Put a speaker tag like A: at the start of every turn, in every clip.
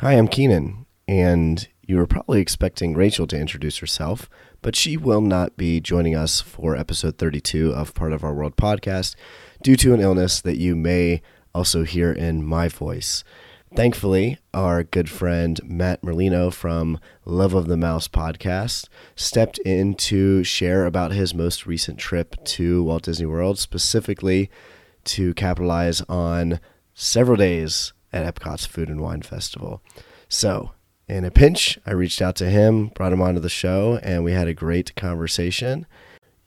A: Hi, I'm Keenan, and you were probably expecting Rachel to introduce herself, but she will not be joining us for episode 32 of Part of Our World podcast due to an illness that you may also hear in my voice. Thankfully, our good friend Matt Merlino from Love of the Mouse podcast stepped in to share about his most recent trip to Walt Disney World, specifically to capitalize on several days at Epcot's Food and Wine Festival. So, in a pinch, I reached out to him, brought him onto the show, and we had a great conversation.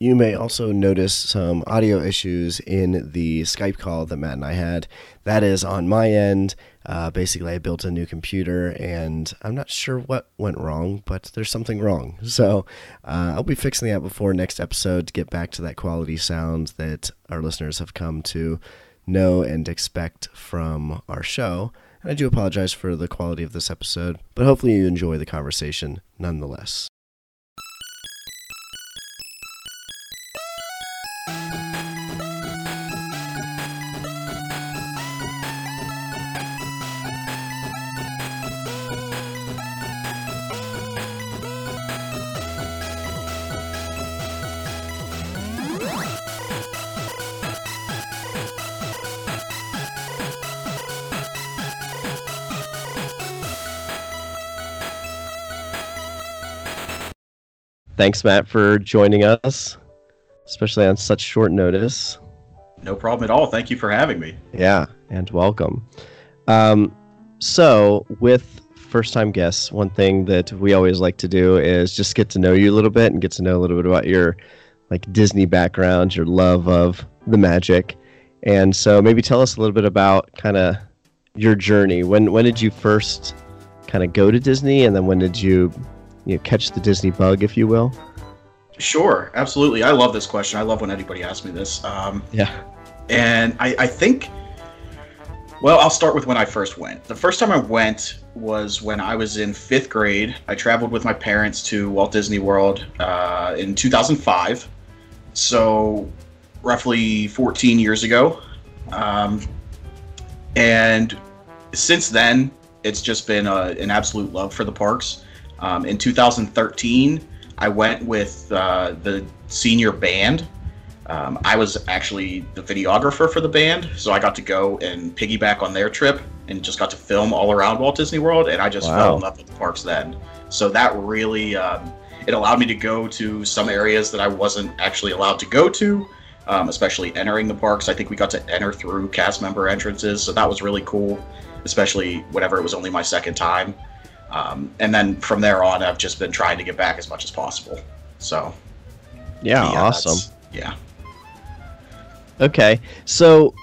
A: You may also notice some audio issues in the Skype call that Matt and I had. That is on my end. Uh, basically, I built a new computer and I'm not sure what went wrong, but there's something wrong. So uh, I'll be fixing that before next episode to get back to that quality sound that our listeners have come to know and expect from our show. And I do apologize for the quality of this episode, but hopefully you enjoy the conversation nonetheless. Thanks, Matt, for joining us, especially on such short notice.
B: No problem at all. Thank you for having me.
A: Yeah, and welcome. Um, so, with first time guests, one thing that we always like to do is just get to know you a little bit and get to know a little bit about your like Disney background, your love of the magic. And so maybe tell us a little bit about kind of your journey. When when did you first kind of go to Disney and then when did you you know, catch the Disney bug, if you will?
B: Sure, absolutely. I love this question. I love when anybody asks me this. Um,
A: yeah.
B: And I, I think, well, I'll start with when I first went. The first time I went was when I was in fifth grade. I traveled with my parents to Walt Disney World uh, in 2005. So, roughly 14 years ago. Um, and since then, it's just been a, an absolute love for the parks. Um, in 2013, I went with uh, the senior band. Um, I was actually the videographer for the band, so I got to go and piggyback on their trip and just got to film all around Walt Disney World, and I just wow. fell in love with the parks then. So that really um, it allowed me to go to some areas that I wasn't actually allowed to go to, um, especially entering the parks. I think we got to enter through cast member entrances, so that was really cool, especially whenever it was only my second time. Um, and then from there on, I've just been trying to get back as much as possible. So,
A: yeah, yeah awesome.
B: Yeah.
A: Okay, so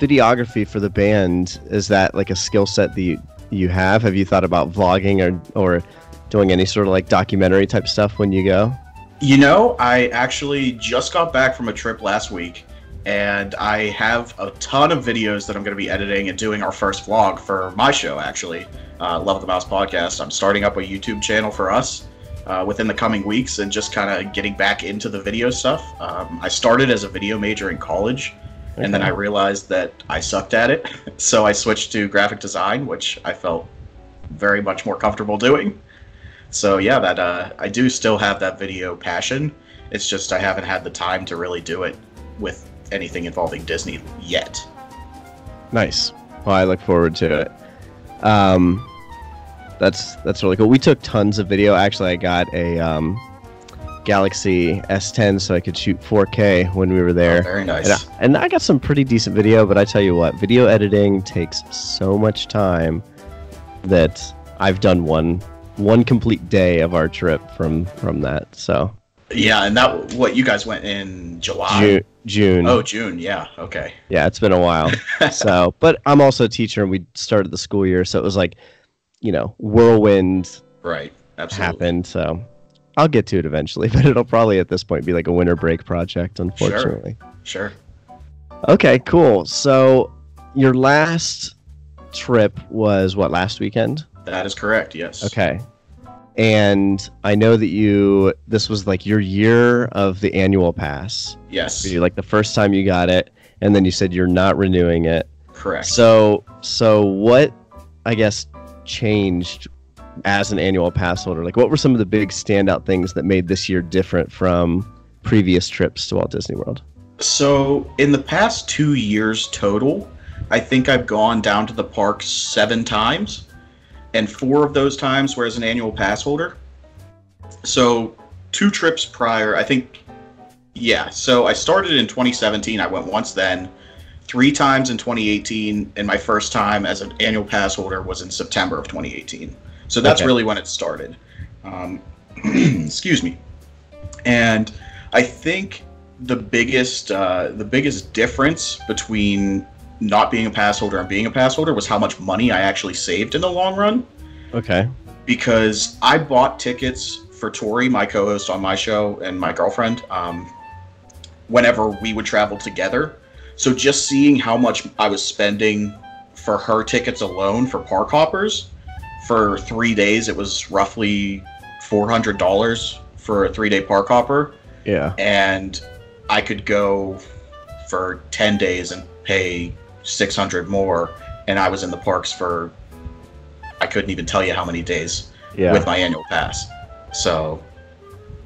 A: videography for the band is that like a skill set that you you have? Have you thought about vlogging or or doing any sort of like documentary type stuff when you go?
B: You know, I actually just got back from a trip last week and I have a ton of videos that I'm going to be editing and doing our first vlog for my show, actually, uh, Love of the Mouse podcast. I'm starting up a YouTube channel for us uh, within the coming weeks and just kind of getting back into the video stuff. Um, I started as a video major in college, okay. and then I realized that I sucked at it, so I switched to graphic design, which I felt very much more comfortable doing. So yeah, that uh, I do still have that video passion. It's just I haven't had the time to really do it with anything involving Disney yet.
A: Nice. Well, I look forward to it. Um, that's that's really cool. We took tons of video. Actually, I got a um, Galaxy S10 so I could shoot 4K when we were there. Oh,
B: very nice.
A: And I, and I, got some pretty decent video, but I tell you what, video editing takes so much time that I've done one one complete day of our trip from from that. So
B: yeah, and that what you guys went in July.
A: June. June.
B: Oh, June. Yeah. Okay.
A: Yeah, it's been a while. so, but I'm also a teacher, and we started the school year, so it was like, you know, whirlwind.
B: Right. Absolutely.
A: Happened. So, I'll get to it eventually, but it'll probably at this point be like a winter break project, unfortunately.
B: Sure. sure.
A: Okay. Cool. So, your last trip was what last weekend?
B: That is correct. Yes.
A: Okay and I know that you this was like your year of the annual pass.
B: Yes.
A: you like the first time you got it, and then you said you're not renewing it.
B: Correct.
A: So so what I guess changed as an annual pass holder? Like, what were some of the big standout things that made this year different from previous trips to Walt Disney World?
B: So, in the past two years total, I think I've gone down to the park seven times, and four of those times were as an annual pass holder. So, two trips prior, I think, yeah. So, I started in 2017. I went once then, three times in 2018, and my first time as an annual pass holder was in September of 2018. So, that's
A: Okay.
B: really when it started. Um, excuse me. And I think the biggest uh, the biggest difference between not being a pass holder and being a pass holder was how much money I actually saved in the long run
A: Okay.
B: because I bought tickets for Tori, my co-host on my show, and my girlfriend, um, whenever we would travel together. So just seeing how much I was spending for her tickets alone for park hoppers for three days, it was roughly four hundred dollars for a three-day park hopper
A: Yeah.
B: and I could go for 10 days and pay 600 more and I was in the parks for I couldn't even tell you how many days
A: Yeah.
B: with my annual pass. So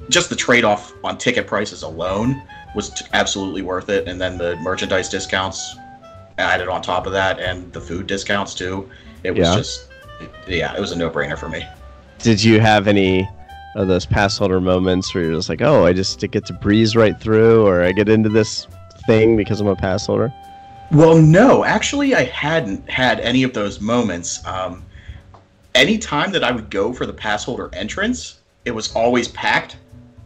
B: just the trade-off on ticket prices alone was t- absolutely worth it and then the merchandise discounts added on top of that and the food discounts too. It was
A: Yeah.
B: just yeah, it was a no-brainer for me.
A: Did you have any of those pass holder moments where you're just like, oh, I just get to breeze right through, or I get into this thing because I'm a pass holder?
B: Well, no, actually, I hadn't had any of those moments. Um, any time that I would go for the pass holder entrance, it was always packed,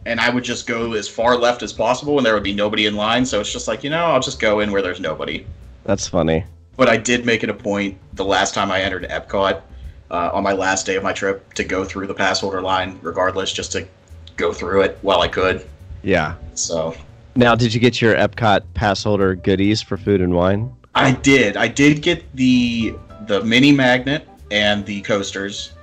B: and I would just go as far left as possible, and there would be nobody in line. So it's just like, you know, I'll just go in where there's nobody.
A: That's funny.
B: But I did make it a point the last time I entered Epcot uh, on my last day of my trip to go through the pass holder line, regardless, just to go through it while I could.
A: Yeah.
B: So
A: Now, did you get your Epcot pass holder goodies for food and wine?
B: I did. I did get the the mini magnet and the coasters.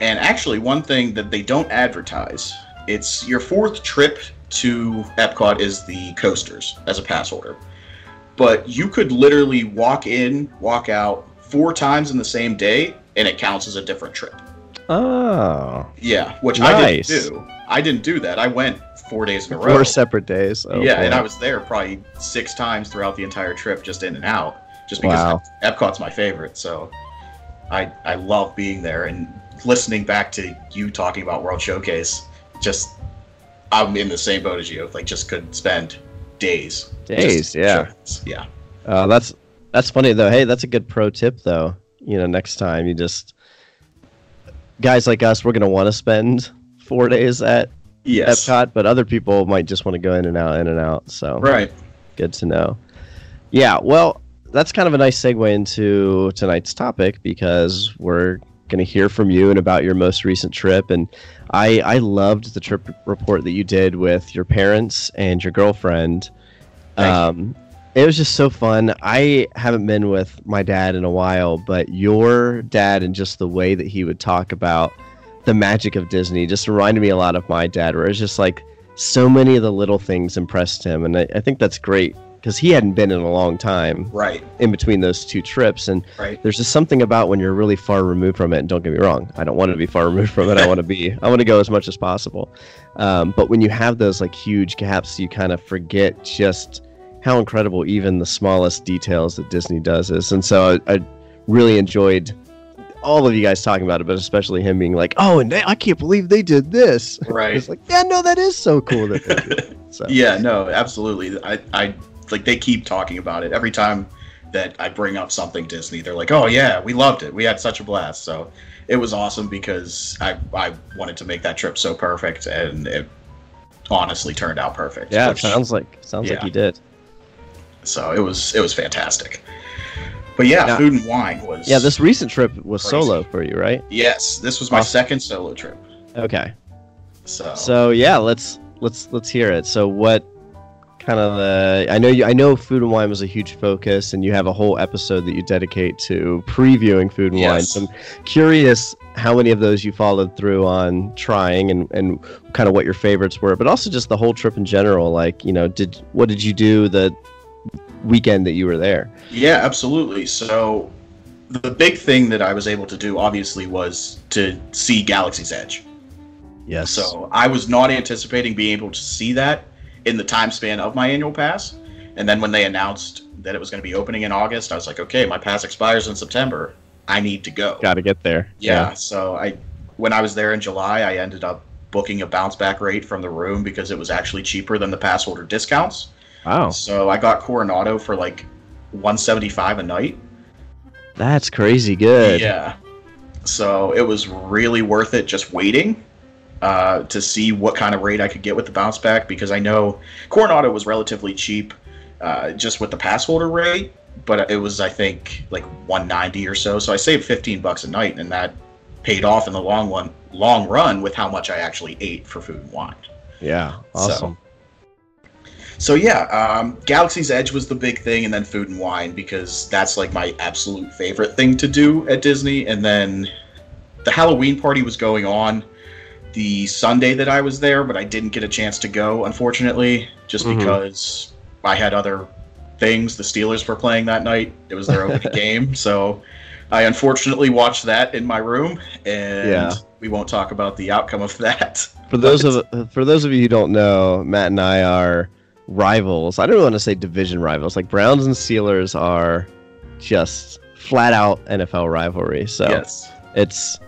B: And actually one thing that they don't advertise, it's your fourth trip to Epcot is the coasters as a pass holder. But you could literally walk in, walk out four times in the same day and it counts as a different trip.
A: Oh,
B: Yeah, which I didn't do. I didn't do that. I went 4 days in a row.
A: four separate days. Oh,
B: yeah, and. I was there probably six times throughout the entire trip, just in and out, just because
A: Wow.
B: Epcot's my favorite. So I I love being there and listening back to you talking about World Showcase. Just I'm in the same boat as you. Like just could spend days.
A: Days, yeah.
B: showcase. yeah.
A: Uh, that's that's funny though. Hey, that's a good pro tip though. You know, next time you just guys like us, we're gonna want to spend four days at
B: Yes.
A: Epcot, but other people might just want to go in and out, in and out. So
B: Right.
A: good to know. Yeah, well, that's kind of a nice segue into tonight's topic because we're going to hear from you and about your most recent trip. And I, I loved the trip report that you did with your parents and your girlfriend. Um, it was just so fun. I haven't been with my dad in a while, but your dad and just the way that he would talk about the magic of Disney just reminded me a lot of my dad, where it's just like so many of the little things impressed him. And I, I think that's great because he hadn't been in a long time
B: Right.
A: in between those two trips. And
B: Right.
A: there's just something about when you're really far removed from it. And don't get me wrong, I don't want to be far removed from it. I want to be, I want to go as much as possible. Um, but when you have those like huge gaps, you kind of forget just how incredible even the smallest details that Disney does is. And so I, I really enjoyed all of you guys talking about it, but especially him being like, "Oh, and they, I can't believe they did this."
B: Right.
A: It's like, yeah, no, that is so cool that they did. So
B: Yeah, no, absolutely. I, I like they keep talking about it every time that I bring up something Disney. They're like, "Oh yeah, we loved it. We had such a blast." So it was awesome because I I wanted to make that trip so perfect, and it honestly turned out perfect.
A: yeah, it
B: which-
A: sounds like sounds like
B: Yeah.
A: you did.
B: so. It was it was fantastic. But yeah,
A: Now-
B: food and wine was
A: Yeah, this recent trip was
B: Crazy.
A: solo for you, right?
B: yes, this was my
A: Awesome.
B: second solo trip.
A: Okay.
B: So,
A: So yeah, let's let's let's hear it. So what kind of the I know you I know food and wine was a huge focus and you have a whole episode that you dedicate to previewing food and wine.
B: Yes.
A: So I'm curious how many of those you followed through on trying and and kind of what your favorites were, but also just the whole trip in general. Like, you know, did what did you do the weekend that you were there?
B: Yeah, absolutely. So the big thing that I was able to do, obviously, was to see Galaxy's Edge.
C: Yes.
B: So I was not anticipating being able to see that in the time span of my annual pass. And then when they announced that it was going to be opening in August, I was like, okay, my pass expires in September. I need to go.
A: Got to get there.
B: Yeah, So I, when I was there in July, I ended up booking a bounce back rate from the room because it was actually cheaper than the pass holder discounts.
A: Wow.
B: So I got Coronado for like 175 a night.
A: That's crazy good.
B: Yeah. So it was really worth it just waiting uh, to see what kind of rate I could get with the bounce back because I know Coronado was relatively cheap uh, just with the pass holder rate, but it was I think like 190 or so. So I saved 15 bucks a night, and that paid off in the long one, long run with how much I actually ate for food and wine.
A: Yeah. Awesome.
B: So yeah, um, Galaxy's Edge was the big thing, and then Food and Wine because that's like my absolute favorite thing to do at Disney. And then the Halloween party was going on the Sunday that I was there, but I didn't get a chance to go, unfortunately, just
A: Mhm.
B: because I had other things. The Steelers were playing that night; it was their opening game, so I unfortunately watched that in my room, and
A: Yeah.
B: we won't talk about the outcome of that.
A: For those
B: But-
A: of for those of you who don't know, Matt and I are rivals. I don't want to say division rivals. Like Browns and Steelers are just flat out NFL rivalry. So
B: yes.
A: it's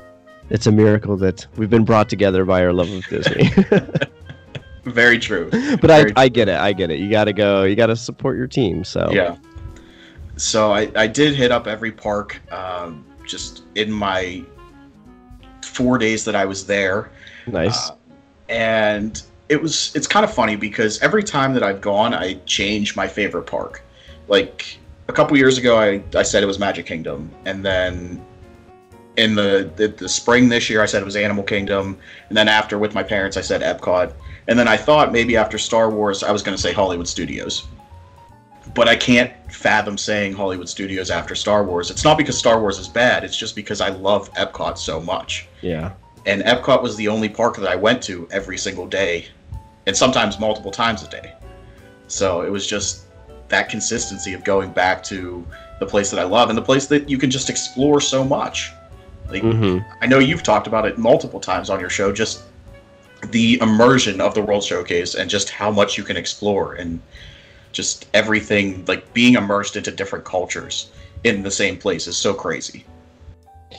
A: it's a miracle that we've been brought together by our love of Disney.
B: Very true.
A: but I,
B: Very
A: I get it. I get it. You got to go. You got to support your team. So
B: Yeah. So I, I did hit up every park um, just in my four days that I was there.
A: nice.
B: Uh, and it was it's kind of funny because every time that I've gone, I change my favorite park. Like a couple years ago, I, I said it was Magic Kingdom, and then in the, the the spring this year, I said it was Animal Kingdom, and then after with my parents, I said Epcot, and then I thought maybe after Star Wars, I was going to say Hollywood Studios. But I can't fathom saying Hollywood Studios after Star Wars. It's not because Star Wars is bad. It's just because I love Epcot so much
A: yeah.
B: and Epcot was the only park that I went to every single day, and sometimes multiple times a day. So it was just that consistency of going back to the place that I love and the place that you can just explore so much. Like
A: hmm
B: I know you've talked about it multiple times on your show, just the immersion of the World Showcase and just how much you can explore and just everything like being immersed into different cultures in the same place is so crazy.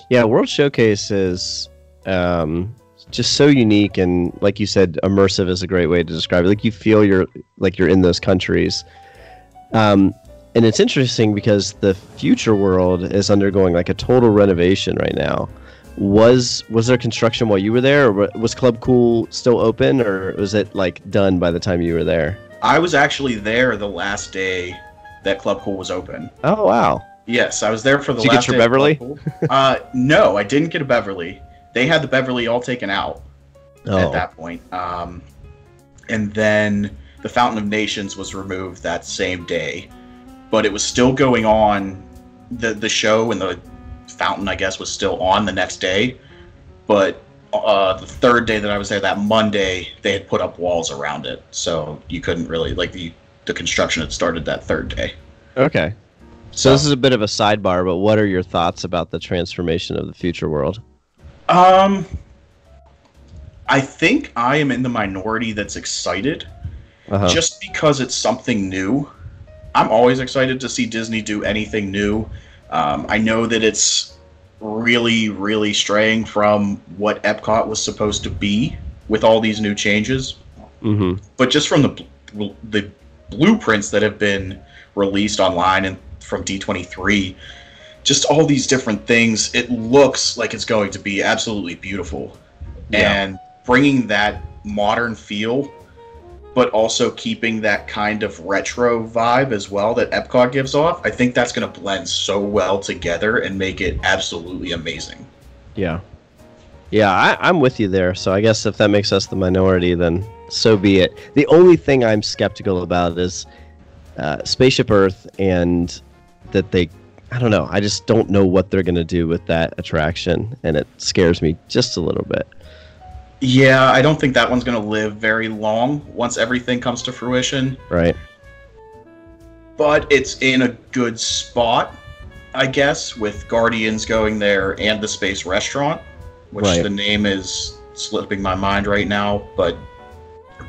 A: Yeah, World Showcase is um, just so unique and, like you said, immersive is a great way to describe it. Like you feel you're like you're in those countries. Um, and it's interesting because the future world is undergoing like a total renovation right now. Was was there construction while you were there, or was Club Cool still open, or was it like done by the time you were there?
B: I was actually there the last day that Club Cool was open.
A: Oh wow!
B: Yes, I was there for the
A: last day. You get
B: last
A: your Beverly?
B: Cool. uh, no, I didn't get a Beverly. They had the Beverly all taken out
A: Oh,
B: at that point. Um, and then the Fountain of Nations was removed that same day, but it was still going on. the The show and the fountain, I guess, was still on the next day. But uh, the third day that I was there, that Monday, they had put up walls around it, so you couldn't really like the the construction had started that third day.
A: okay. So this is a bit of a sidebar, but what are your thoughts about the transformation of the future world?
B: Um, I think I am in the minority that's excited,
A: Uh-huh.
B: just because it's something new. I'm always excited to see Disney do anything new. Um, I know that it's really, really straying from what Epcot was supposed to be with all these new changes.
A: mm-hmm.
B: But just from the the blueprints that have been released online and from D23, just all these different things, it looks like it's going to be absolutely beautiful.
A: Yeah.
B: And bringing that modern feel, but also keeping that kind of retro vibe as well that Epcot gives off, I think that's going to blend so well together and make it absolutely amazing.
A: Yeah. Yeah, I, I'm with you there. So I guess if that makes us the minority, then so be it. The only thing I'm skeptical about is uh, Spaceship Earth and that they, I don't know, I just don't know what they're going to do with that attraction. And it scares me just a little bit.
B: Yeah, I don't think that one's going to live very long once everything comes to fruition.
A: Right.
B: but it's in a good spot. I guess, with Guardians going there and the Space Restaurant, which
A: Right.
B: the name is slipping my mind right now, but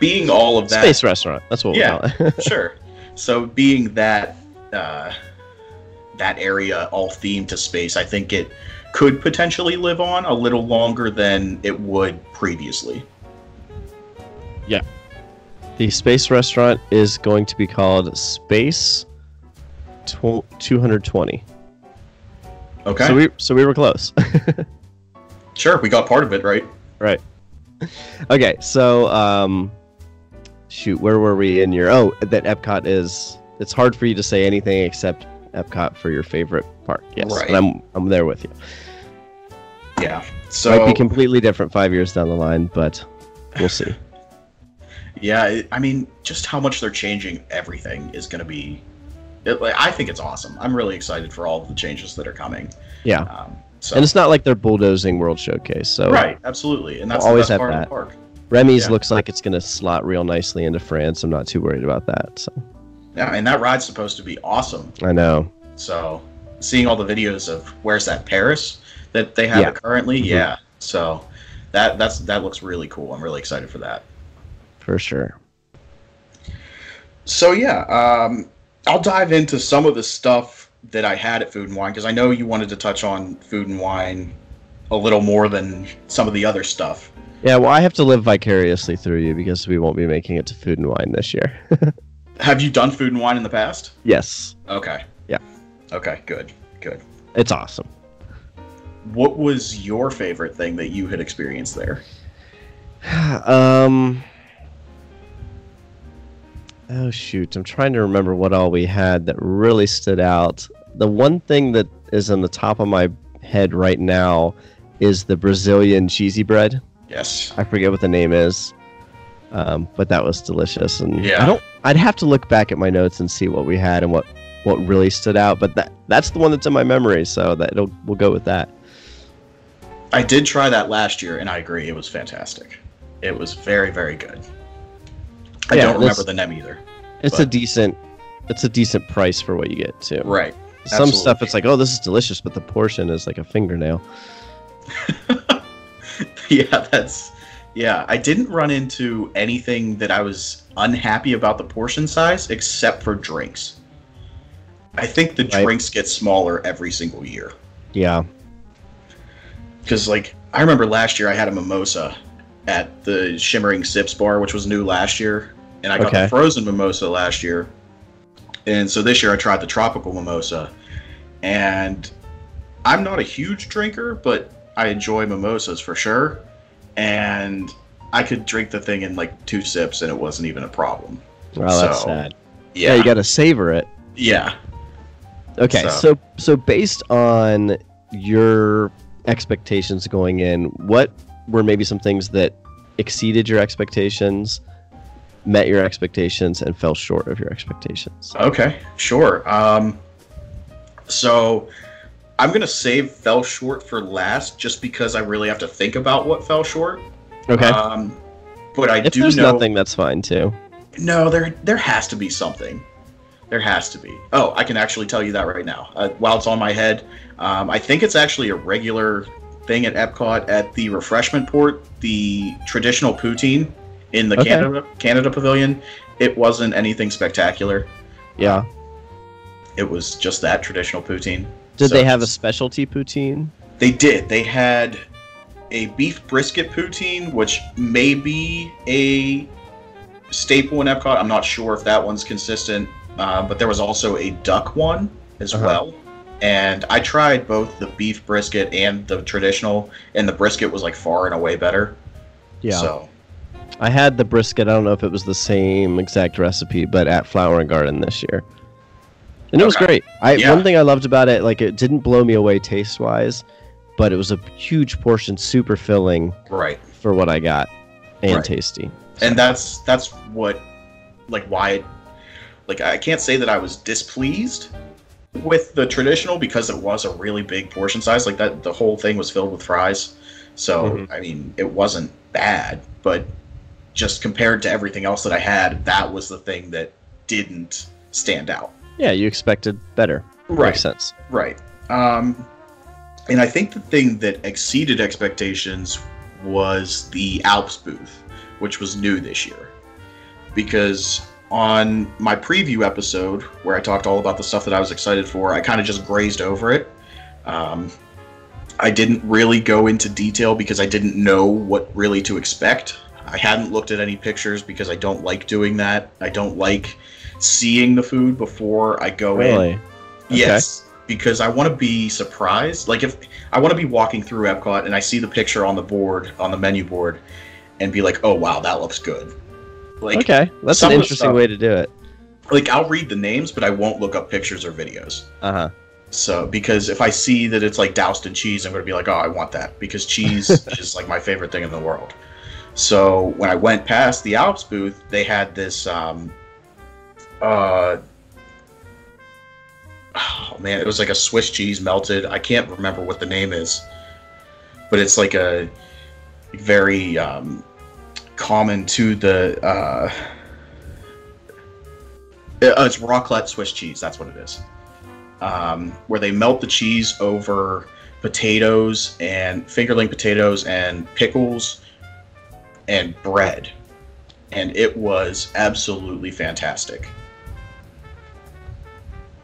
B: being all of that
A: Space restaurant. That's what
B: Yeah.
A: we'll call it.
B: sure. So being that uh, that area all themed to space, I think it could potentially live on a little longer than it would previously. Yeah.
A: The space restaurant is going to be called Space 220.
B: Okay,
A: So we so we were close.
B: sure, we got part of it right.
A: right. Okay, so um shoot, where were we in your Oh, that Epcot is it's hard for you to say anything except Epcot for your favorite park. Yes.
B: Right.
A: And I'm I'm there with you.
B: Yeah. So
A: Might be completely different 5 years down the line, but we'll see.
B: yeah, I mean, just how much they're changing everything is going to be. It, like, I think it's awesome. I'm really excited for all of the changes that are coming.
A: Yeah.
B: Um, so
A: And it's not like they're bulldozing World Showcase. So
B: right, absolutely, and that's
A: We'll always have
B: part
A: that.
B: of the park.
A: Remy's
B: Yeah.
A: looks like it's going to slot real nicely into France. I'm not too worried about that. So
B: Yeah, and that ride's supposed to be awesome.
A: I know.
B: So seeing all the videos of where's that Paris that they have
A: Yeah.
B: currently,
A: Mhm.
B: yeah. So that that's that looks really cool. I'm really excited for that.
A: For sure.
B: So yeah, um, I'll dive into some of the stuff that I had at Food and Wine because I know you wanted to touch on Food and Wine a little more than some of the other stuff.
A: Yeah, well, I have to live vicariously through you because we won't be making it to Food and Wine this year.
B: Have you done Food and Wine in the past?
A: yes,
B: Okay.
A: Yeah.
B: Okay. Good. Good.
A: it's awesome.
B: What was your favorite thing that you had experienced there?
A: um. Oh shoot! I'm trying to remember what all we had that really stood out. The one thing that is on the top of my head right now is the Brazilian cheesy bread.
B: Yes.
A: I forget what the name is, um, but that was delicious. And
B: Yeah.
A: I don't. I'd have to look back at my notes and see what we had and what what really stood out. But that that's the one that's in my memory, so that it'll, we'll go with that.
B: I did try that last year, and I agree, it was fantastic. It was very, very good. I
A: Yeah,
B: don't remember the name either.
A: It's a decent. It's a decent price for what you get too.
B: Right.
A: Some stuff it's like, oh, this is delicious, but the portion is like a fingernail.
B: yeah, that's. Yeah, I didn't run into anything that I was unhappy about the portion size except for drinks. I think the
A: Right.
B: drinks get smaller every single year.
A: Yeah.
B: Because, like, I remember last year I had a mimosa at the Shimmering Sips bar, which was new last year. And I got
A: Okay.
B: the frozen mimosa last year. And so this year I tried the tropical mimosa. And I'm not a huge drinker, but I enjoy mimosas for sure. And I could drink the thing in like two sips and it wasn't even a problem.
A: Well, that's sad.
B: Yeah.
A: Yeah, you got to savor it.
B: yeah.
A: Okay,
B: So-
A: so so based on your expectations going in, what were maybe some things that exceeded your expectations, met your expectations, and fell short of your expectations?
B: Okay, sure. Um, so I'm gonna save fell short for last, just because I really have to think about what fell short.
A: Okay.
B: Um, but I
A: if
B: do
A: there's
B: know.
A: nothing, that's fine too.
B: No, there there has to be something. There has to be. Oh, I can actually tell you that right now. Uh, while it's on my head, um, I think it's actually a regular thing at Epcot at the refreshment port, the traditional poutine in the
A: Okay.
B: Canada Canada Pavilion. It wasn't anything spectacular.
A: Yeah.
B: It was just that traditional poutine.
A: Did
B: So
A: they have a specialty poutine?
B: They did. They had a beef brisket poutine, which may be a staple in Epcot. I'm not sure if that one's consistent, uh, but there was also a duck one as
A: Uh-huh.
B: well. And I tried both the beef brisket and the traditional, and the brisket was like far and away better. Yeah. So
A: I had the brisket. I don't know if it was the same exact recipe, but at Flower and Garden this year, and it was great. I
B: Yeah.
A: one thing I loved about it, like it didn't blow me away taste wise, but it was a huge portion, super filling
B: right,
A: for what I got, and
B: Right.
A: tasty.
B: and that's that's what like why it, like I can't say that I was displeased with the traditional because it was a really big portion size like that the whole thing was filled with fries so
A: Mhm.
B: I mean it wasn't bad but just compared to everything else that I had that was the thing that didn't stand out
A: Yeah, you expected better. Makes sense.
B: right Um, and I think the thing that exceeded expectations was the Alps booth, which was new this year. Because on my preview episode, where I talked all about the stuff that I was excited for, I kind of just grazed over it. Um, I didn't really go into detail because I didn't know what really to expect. I hadn't looked at any pictures because I don't like doing that. I don't like seeing the food before I go in.
A: Really?
B: Yes, because I want to be surprised. Like if I want to be walking through Epcot and I see the picture on the board on the menu board, and be like, "Oh wow, that looks good." Like
A: Okay, that's an interesting
B: stuff-
A: way to do it.
B: like I'll read the names, but I won't look up pictures or videos.
A: Uh huh.
B: So because if I see that it's like doused in cheese, I'm gonna be like, "Oh, I want that," because cheese is like my favorite thing in the world. So when I went past the Alps booth, they had this. Um, uh, oh man, it was like a Swiss cheese melted. I can't remember what the name is, but it's like a very um, common to the. Uh, uh, it's raclette Swiss cheese. That's what it is. Um, where they melt the cheese over potatoes and fingerling potatoes and pickles and bread, and it was absolutely fantastic.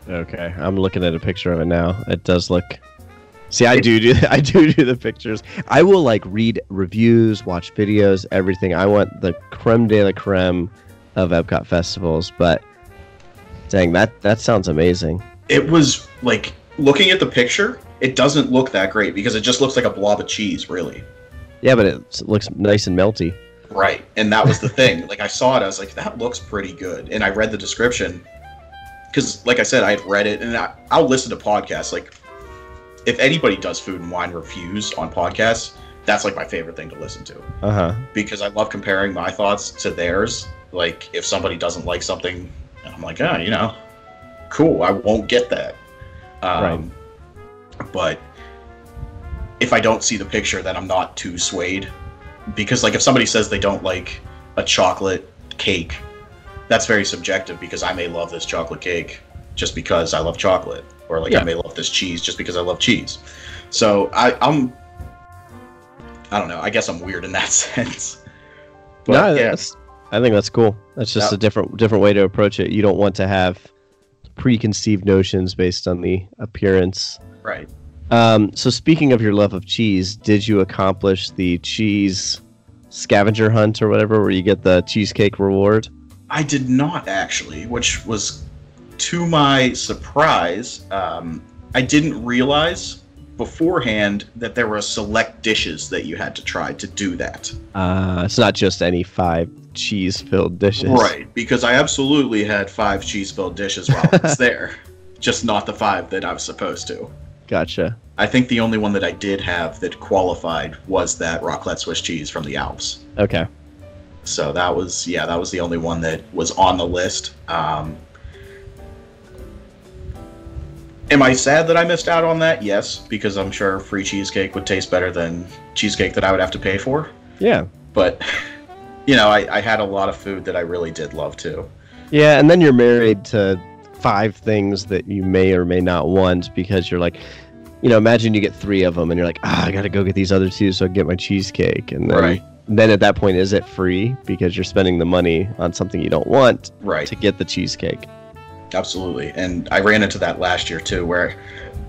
A: Okay, I'm looking at a picture of it now. It does look. See, I do do I do do the pictures. I will like read reviews, watch videos, everything. I want the creme de la creme of Epcot festivals. But dang, that that sounds amazing.
B: It was like looking at the picture. It doesn't look that great because it just looks like a blob of cheese, really.
A: Yeah, but it looks nice and melty.
B: Right. And that was the thing. like I saw it, I was like, that looks pretty good. And I read the description because, like I said, I had read it, and I, I'll listen to podcasts. Like, if anybody does food and wine reviews on podcasts, that's like my favorite thing to listen to
A: Uh huh.
B: because I love comparing my thoughts to theirs. Like, if somebody doesn't like something, I'm like, oh, you know, cool. I won't get that. Um, But if I don't see the picture, then I'm not too swayed. Because, like, if somebody says they don't like a chocolate cake, that's very subjective because I may love this chocolate cake just because I love chocolate. Or, like,
A: Yeah.
B: I may love this cheese just because I love cheese. So, I, I'm. I don't know. I guess I'm weird in that sense. But,
A: no,
B: yeah.
A: I think that's cool. That's just
B: Yeah.
A: a different different way to approach it. You don't want to have preconceived notions based on the appearance.
B: Right.
A: Um, so speaking of your love of cheese, did you accomplish the cheese scavenger hunt or whatever, where you get the cheesecake reward?
B: I did not actually, which was to my surprise. Um, I didn't realize beforehand that there were select dishes that you had to try to do that.
A: Uh, it's not just any five cheese-filled dishes.
B: Right, because I absolutely had five cheese filled dishes while I was there, just not the five that I was supposed to.
A: Gotcha.
B: I think the only one that I did have that qualified was that raclette Swiss cheese from the Alps.
A: Okay.
B: So that was yeah, that was the only one that was on the list. Um, am I sad that I missed out on that? Yes, because I'm sure free cheesecake would taste better than cheesecake that I would have to pay for.
A: Yeah.
B: But you know, I, I had a lot of food that I really did love too.
A: Yeah, and then you're married to five things that you may or may not want because you're like, you know, imagine you get three of them and you're like, ah, I gotta go get these other two so I can get my cheesecake, and then
B: Right.
A: Then at that point, is it free because you're spending the money on something you don't want
B: Right.
A: to get the cheesecake?
B: Absolutely. And I ran into that last year too, where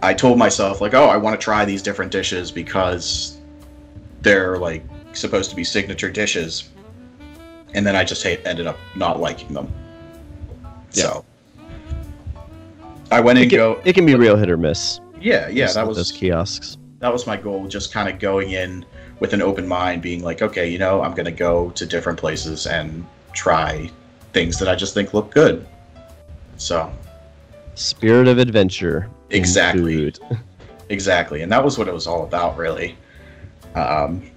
B: I told myself, like, oh, I want to try these different dishes because they're like supposed to be signature dishes. And then I just hate, ended up not liking them.
A: Yeah.
B: So I went
A: It
B: and
A: can,
B: go,
A: it can be real hit or miss.
B: yeah, yeah, that was
A: those kiosks.
B: that was my goal. Just kind of going in with an open mind, being like, okay, you know, I'm going to go to different places and try things that I just think look good. So
A: Spirit of adventure.
B: Exactly. Exactly, and that was what it was all about, really. Um,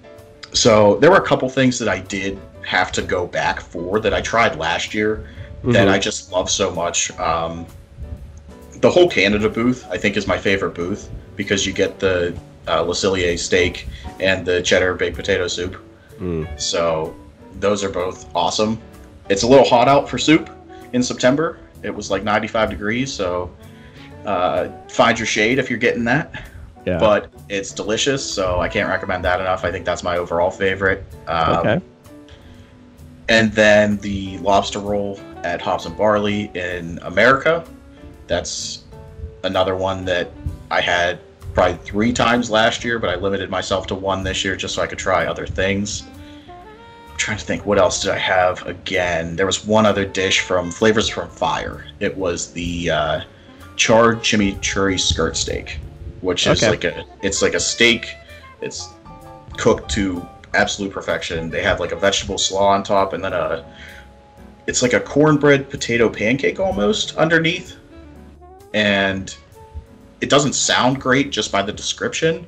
B: so there were a couple things that I did have to go back for that I tried last year that
A: Mhm.
B: I just love so much. Um, the whole Canada booth, I think, is my favorite booth because you get the uh, Le steak and the cheddar baked potato soup.
A: Mm.
B: So those are both awesome. It's a little hot out for soup in September. It was like 95 degrees, so Uh, find your shade if you're getting that,
A: Yeah.
B: but it's delicious, so I can't recommend that enough. I think that's my overall favorite. Um,
A: okay.
B: And then the lobster roll at Hops and Barley in America. That's another one that I had probably three times last year, but I limited myself to one this year just so I could try other things. I'm trying to think, what else did I have again? There was one other dish from Flavors from Fire. It was the uh, charred chimichurri skirt steak, which is
A: Okay.
B: like a it's like a steak. It's cooked to absolute perfection. They have like a vegetable slaw on top, and then a it's like a cornbread potato pancake almost underneath, and it doesn't sound great just by the description,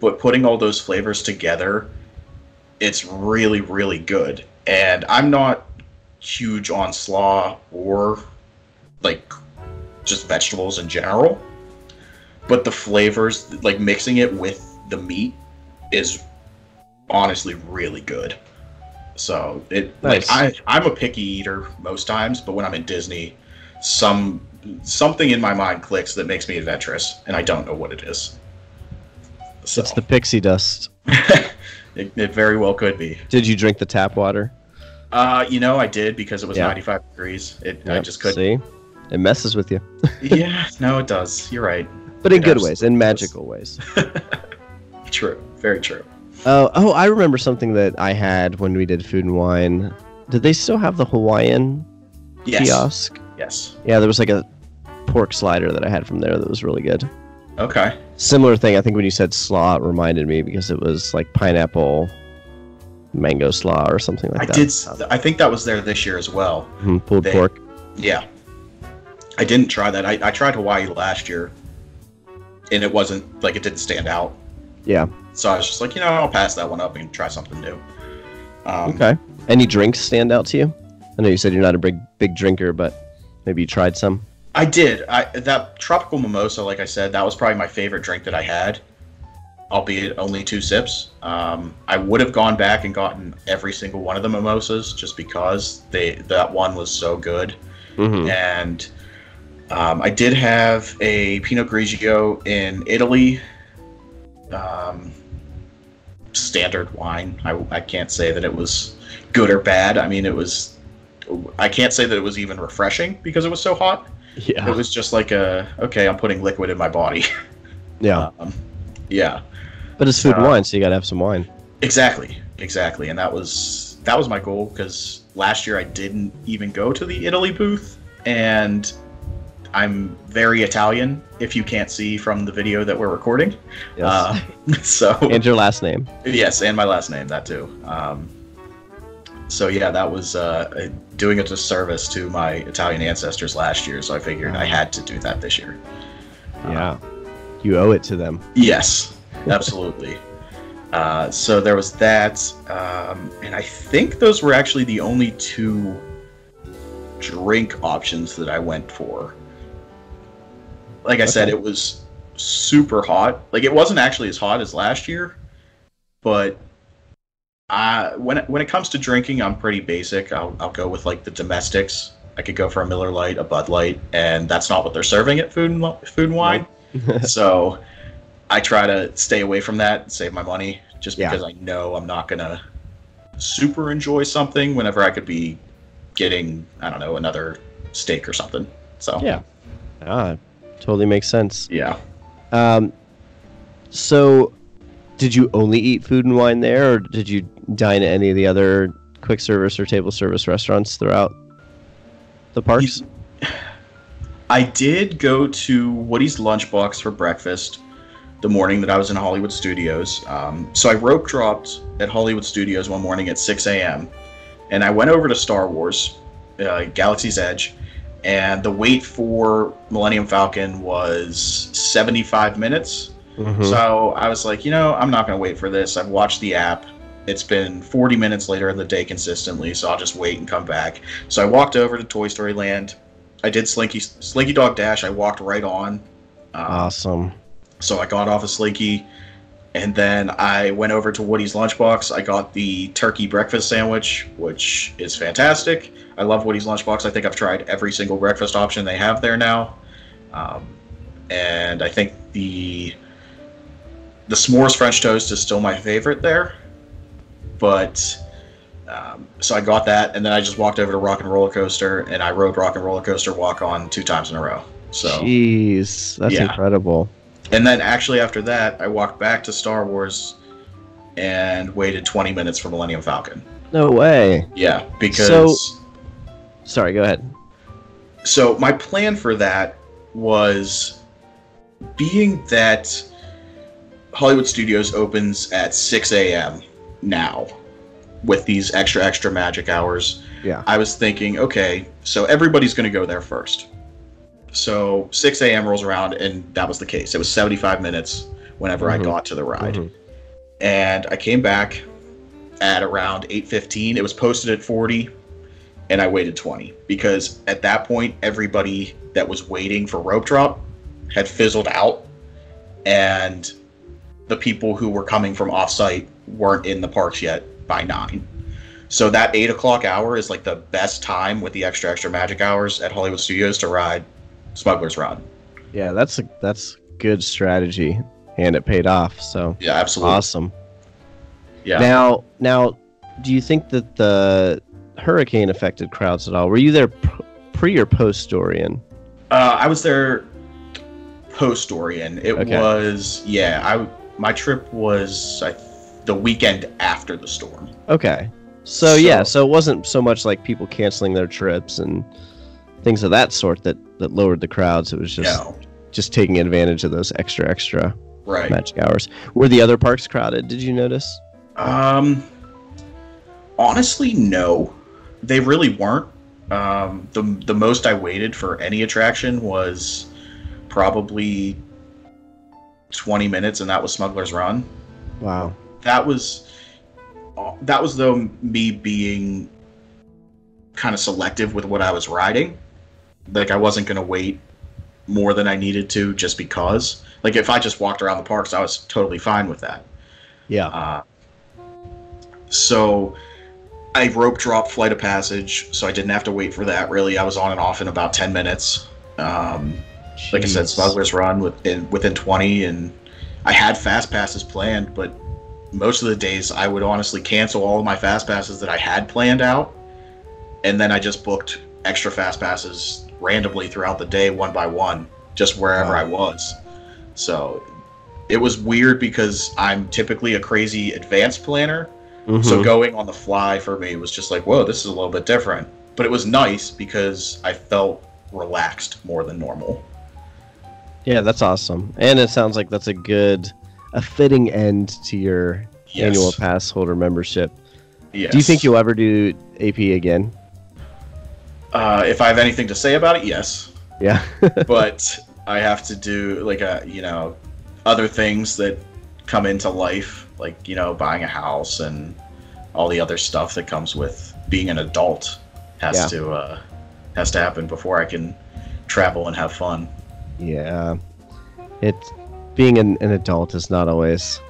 B: but putting all those flavors together, it's really really good. And I'm not huge on slaw or like just vegetables in general, but the flavors like mixing it with the meat is honestly really good. So it
A: Nice.
B: like I I'm a picky eater most times, but when I'm in Disney, some something in my mind clicks that makes me adventurous, and I don't know what it is. So
A: It's the pixie dust.
B: it, it very well could be.
A: Did you drink the tap water?
B: Uh, you know, I did because it was
A: Yeah.
B: 95 degrees. It I just couldn't.
A: See, it messes with you,
B: yeah, no, it does. You're right.
A: but in
B: It
A: good ways, in magical ways.
B: True. Very true.
A: Oh, oh, I remember something that I had when we did food and wine. Did they still have the Hawaiian
B: Yes.
A: kiosk?
B: Yes.
A: Yeah, there was like a pork slider that I had from there that was really good.
B: Okay.
A: Similar thing, I think when you said slaw, it reminded me because it was like pineapple, mango slaw or something like
B: I
A: that.
B: I did. I think that was there this year as well.
A: Mhm, pulled
B: they-
A: pork.
B: Yeah. I didn't try that. I, I tried Hawaii last year, and it wasn't like it didn't stand out.
A: Yeah.
B: So I was just like, you know, I'll pass that one up and try something new. Um,
A: Okay. Any drinks stand out to you? I know you said you're not a big big drinker, but maybe you tried some.
B: I did. I that tropical mimosa, like I said, that was probably my favorite drink that I had, albeit only two sips. Um, I would have gone back and gotten every single one of the mimosas just because they that one was so good.
A: Mm-hmm.
B: And um, I did have a Pinot Grigio in Italy. Um, standard wine. I, I can't say that it was good or bad. I mean, it was. I can't say that it was even refreshing because it was so hot.
A: Yeah.
B: It was just like a okay, I'm putting liquid in my body.
A: Yeah.
B: Um, yeah,
A: But it's food and
B: uh,
A: wine, so you gotta have some wine.
B: exactly, exactly, and that was that was my goal because last year I didn't even go to the Italy booth, and I'm very Italian. If you can't see from the video that we're recording,
A: Yes.
B: uh, so
A: and your last name.
B: yes, and my last name that too. Um, so yeah, that was uh, doing a disservice to my Italian ancestors last year. So I figured I had to do that this year.
A: Yeah. You owe it to them.
B: Yes, absolutely. uh, so there was that, um, and I think those were actually the only two drink options that I went for. Like I said, it was super hot. Like it wasn't actually as hot as last year, but I when it, when it comes to drinking, I'm pretty basic. I'll I'll go with like the domestics. I could go for a Miller Lite, a Bud Light, and that's not what they're serving at Food and Food and Wine so I try to stay away from that and save my money just
A: Yeah.
B: because I know I'm not gonna super enjoy something whenever I could be getting I don't know another steak or something. So
A: Yeah. Ah, totally makes sense.
B: yeah.
A: Um, so, did you only eat food and wine there, or did you dine at any of the other quick service or table service restaurants throughout the parks?
B: I did go to Woody's Lunchbox for breakfast the morning that I was in Hollywood Studios. Um, so I rope dropped at Hollywood Studios one morning at 6 a.m. and I went over to Star Wars, uh, Galaxy's Edge, and the wait for Millennium Falcon was 75 minutes.
A: Mhm.
B: So I was like, you know, I'm not going to wait for this. I've watched the app. It's been 40 minutes later in the day consistently, so I'll just wait and come back. So I walked over to Toy Story Land. I did Slinky Slinky Dog Dash. I walked right on. Um,
A: awesome.
B: so I got off of Slinky, and then I went over to Woody's Lunchbox. I got the turkey breakfast sandwich, which is fantastic. I love Woody's Lunchbox. I think I've tried every single breakfast option they have there now, Um, and I think the the s'mores French toast is still my favorite there. But um, so I got that, and then I just walked over to Rock and Roller Coaster, and I rode Rock and Roller Coaster Walk On two times in a row. So
A: Jeez, that's
B: Yeah.
A: incredible.
B: and then actually after that, I walked back to Star Wars and waited 20 minutes for Millennium Falcon.
A: No way.
B: Yeah, because
A: So- Sorry, go ahead.
B: so my plan for that was being that Hollywood Studios opens at 6 a.m. now with these extra extra magic hours.
A: Yeah.
B: I was thinking, okay, so everybody's going to go there first. So 6 a.m. rolls around, and that was the case. It was 75 minutes whenever I
A: Mhm.
B: got to the ride,
A: Mhm.
B: and I came back at around 8:15. It was posted at 40, and I waited 20 because at that point, everybody that was waiting for rope drop had fizzled out, and the people who were coming from offsite weren't in the parks yet by nine. So that eight o'clock hour is like the best time with the extra extra magic hours at Hollywood Studios to ride Smuggler's Run.
A: Yeah, that's a that's good strategy, and it paid off. So
B: Yeah, absolutely.
A: awesome.
B: Yeah.
A: Now, now, do you think that the hurricane affected crowds at all? Were you there pre or post Dorian?
B: Uh, I was there post Dorian. It
A: Okay.
B: was yeah. I my trip was I, the weekend after the storm.
A: Okay. So, yeah,
B: So-
A: so it wasn't so much like people canceling their trips and things of that sort that that lowered the crowds. It was just
B: no,
A: just taking advantage of those extra extra
B: right.
A: magic hours. Were the other parks crowded? Did you notice?
B: Um, honestly, no, they really weren't. Um, the the most I waited for any attraction was probably twenty minutes, and that was Smuggler's Run.
A: Wow.
B: That was that was though me being kind of selective with what I was riding. Like I wasn't gonna wait more than I needed to just because. Like if I just walked around the parks, I was totally fine with that.
A: Yeah.
B: Uh, so I rope dropped Flight of Passage, so I didn't have to wait for that. Really, I was on and off in about ten minutes. Um, like I said, Smuggler's Run within within twenty, and I had fast passes planned, but most of the days I would honestly cancel all of my fast passes that I had planned out, and then I just booked extra fast passes randomly throughout the day, one by one, just wherever
A: Wow.
B: I was. So it was weird because I'm typically a crazy advanced planner, so
A: Mhm.
B: going on the fly for me was just like, whoa, this is a little bit different. But it was nice because I felt relaxed more than normal.
A: Yeah, that's awesome. And it sounds like that's a good, a fitting end to your
B: Yes.
A: annual pass holder membership.
B: Yes.
A: Do you think you'll ever do AP again?
B: Uh, if I have anything to say about it, yes.
A: Yeah.
B: but I have to do like a you know other things that come into life, like you know buying a house and all the other stuff that comes with being an adult has
A: Yeah.
B: to uh, has to happen before I can travel and have fun.
A: yeah. It being an, an adult is not always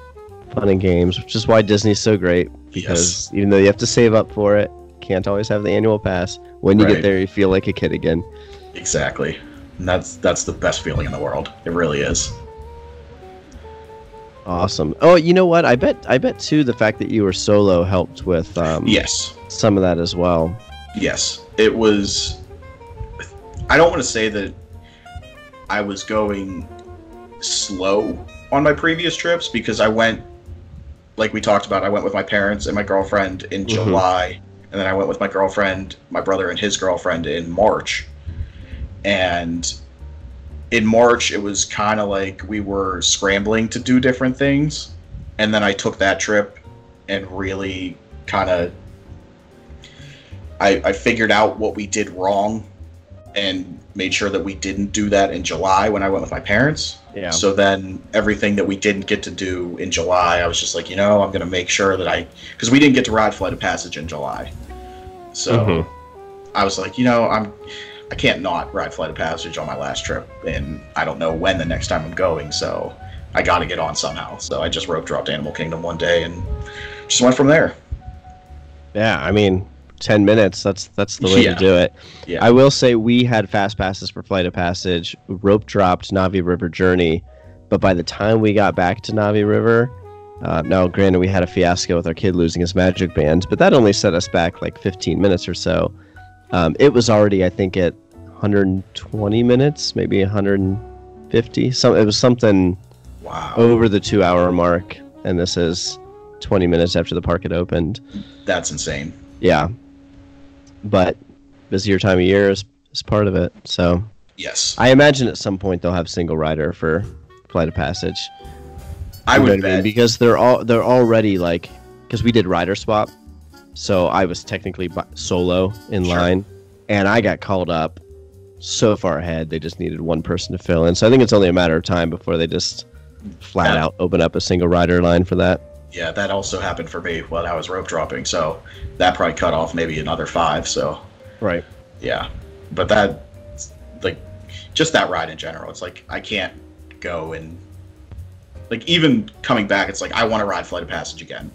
A: fun and games, which is why Disney's so great. Because even though you have to save up for it, can't always have the annual pass. When you
B: Right.
A: get there, you feel like a kid again.
B: Exactly. And that's that's the best feeling in the world. It really is.
A: Awesome. Oh, you know what? I bet I bet too the fact that you were solo helped with um,
B: Yes.
A: some of that as well.
B: Yes. It was I don't want to say that I was going slow on my previous trips because I went like we talked about, I went with my parents and my girlfriend in
A: Mhm.
B: July and then I went with my girlfriend, my brother and his girlfriend in March. And in March it was kind of like we were scrambling to do different things and then I took that trip and really kind of I, I figured out what we did wrong and made sure that we didn't do that in July when I went with my parents.
A: Yeah.
B: So then everything that we didn't get to do in July, I was just like, you know, I'm going to make sure that I, because we didn't get to ride Flight of Passage in July. So
A: Mhm.
B: I was like, you know, I'm, I can't not ride Flight of Passage on my last trip, and I don't know when the next time I'm going, so I got to get on somehow. So I just rope dropped Animal Kingdom one day and just went from there.
A: Yeah, I mean, ten minutes. That's that's the way
B: Yeah.
A: to do it.
B: Yeah.
A: I will say we had fast passes for Flight of Passage, rope dropped Navi River Journey, but by the time we got back to Navi River, uh, now granted we had a fiasco with our kid losing his magic band, but that only set us back like 15 minutes or so. Um, it was already I think at 120 minutes, maybe 150. Some it was something
B: wow.
A: over the two hour mark, and this is 20 minutes after the park had opened.
B: That's insane.
A: Yeah, but busier time of year is, is part of it. So
B: Yes.
A: I imagine at some point they'll have single rider for Flight of Passage.
B: I
A: You
B: would
A: what mean?
B: bet.
A: because they're all they're already like because we did rider swap, so I was technically bi- solo in
B: Sure.
A: line, and I got called up so far ahead they just needed one person to fill in. So I think it's only a matter of time before they just flat
B: Yeah.
A: out open up a single rider line for that.
B: Yeah, that also happened for me when I was rope dropping. So that probably cut off maybe another five. So
A: Right.
B: yeah, but that like just that ride in general. It's like I can't go and like even coming back. It's like I want to ride Flight of Passage again.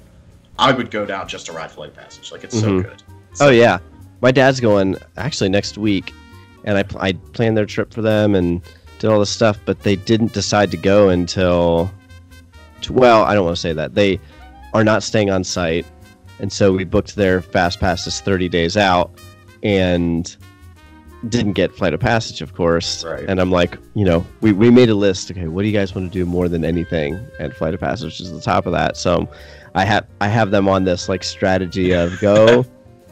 B: I would go down just to ride Flight of Passage. Like it's so
A: Mhm.
B: good.
A: Oh yeah, my dad's going actually next week, and I pl- I planned their trip for them and did all this stuff, but they didn't decide to go until. Well, I don't want to say that they are not staying on site, and so we booked their fast passes 30 days out, and didn't get flight of passage, of course.
B: Right.
A: And I'm like, you know, we, we made a list. Okay, what do you guys want to do more than anything? And flight of passage is the top of that. So I have I have them on this like strategy of go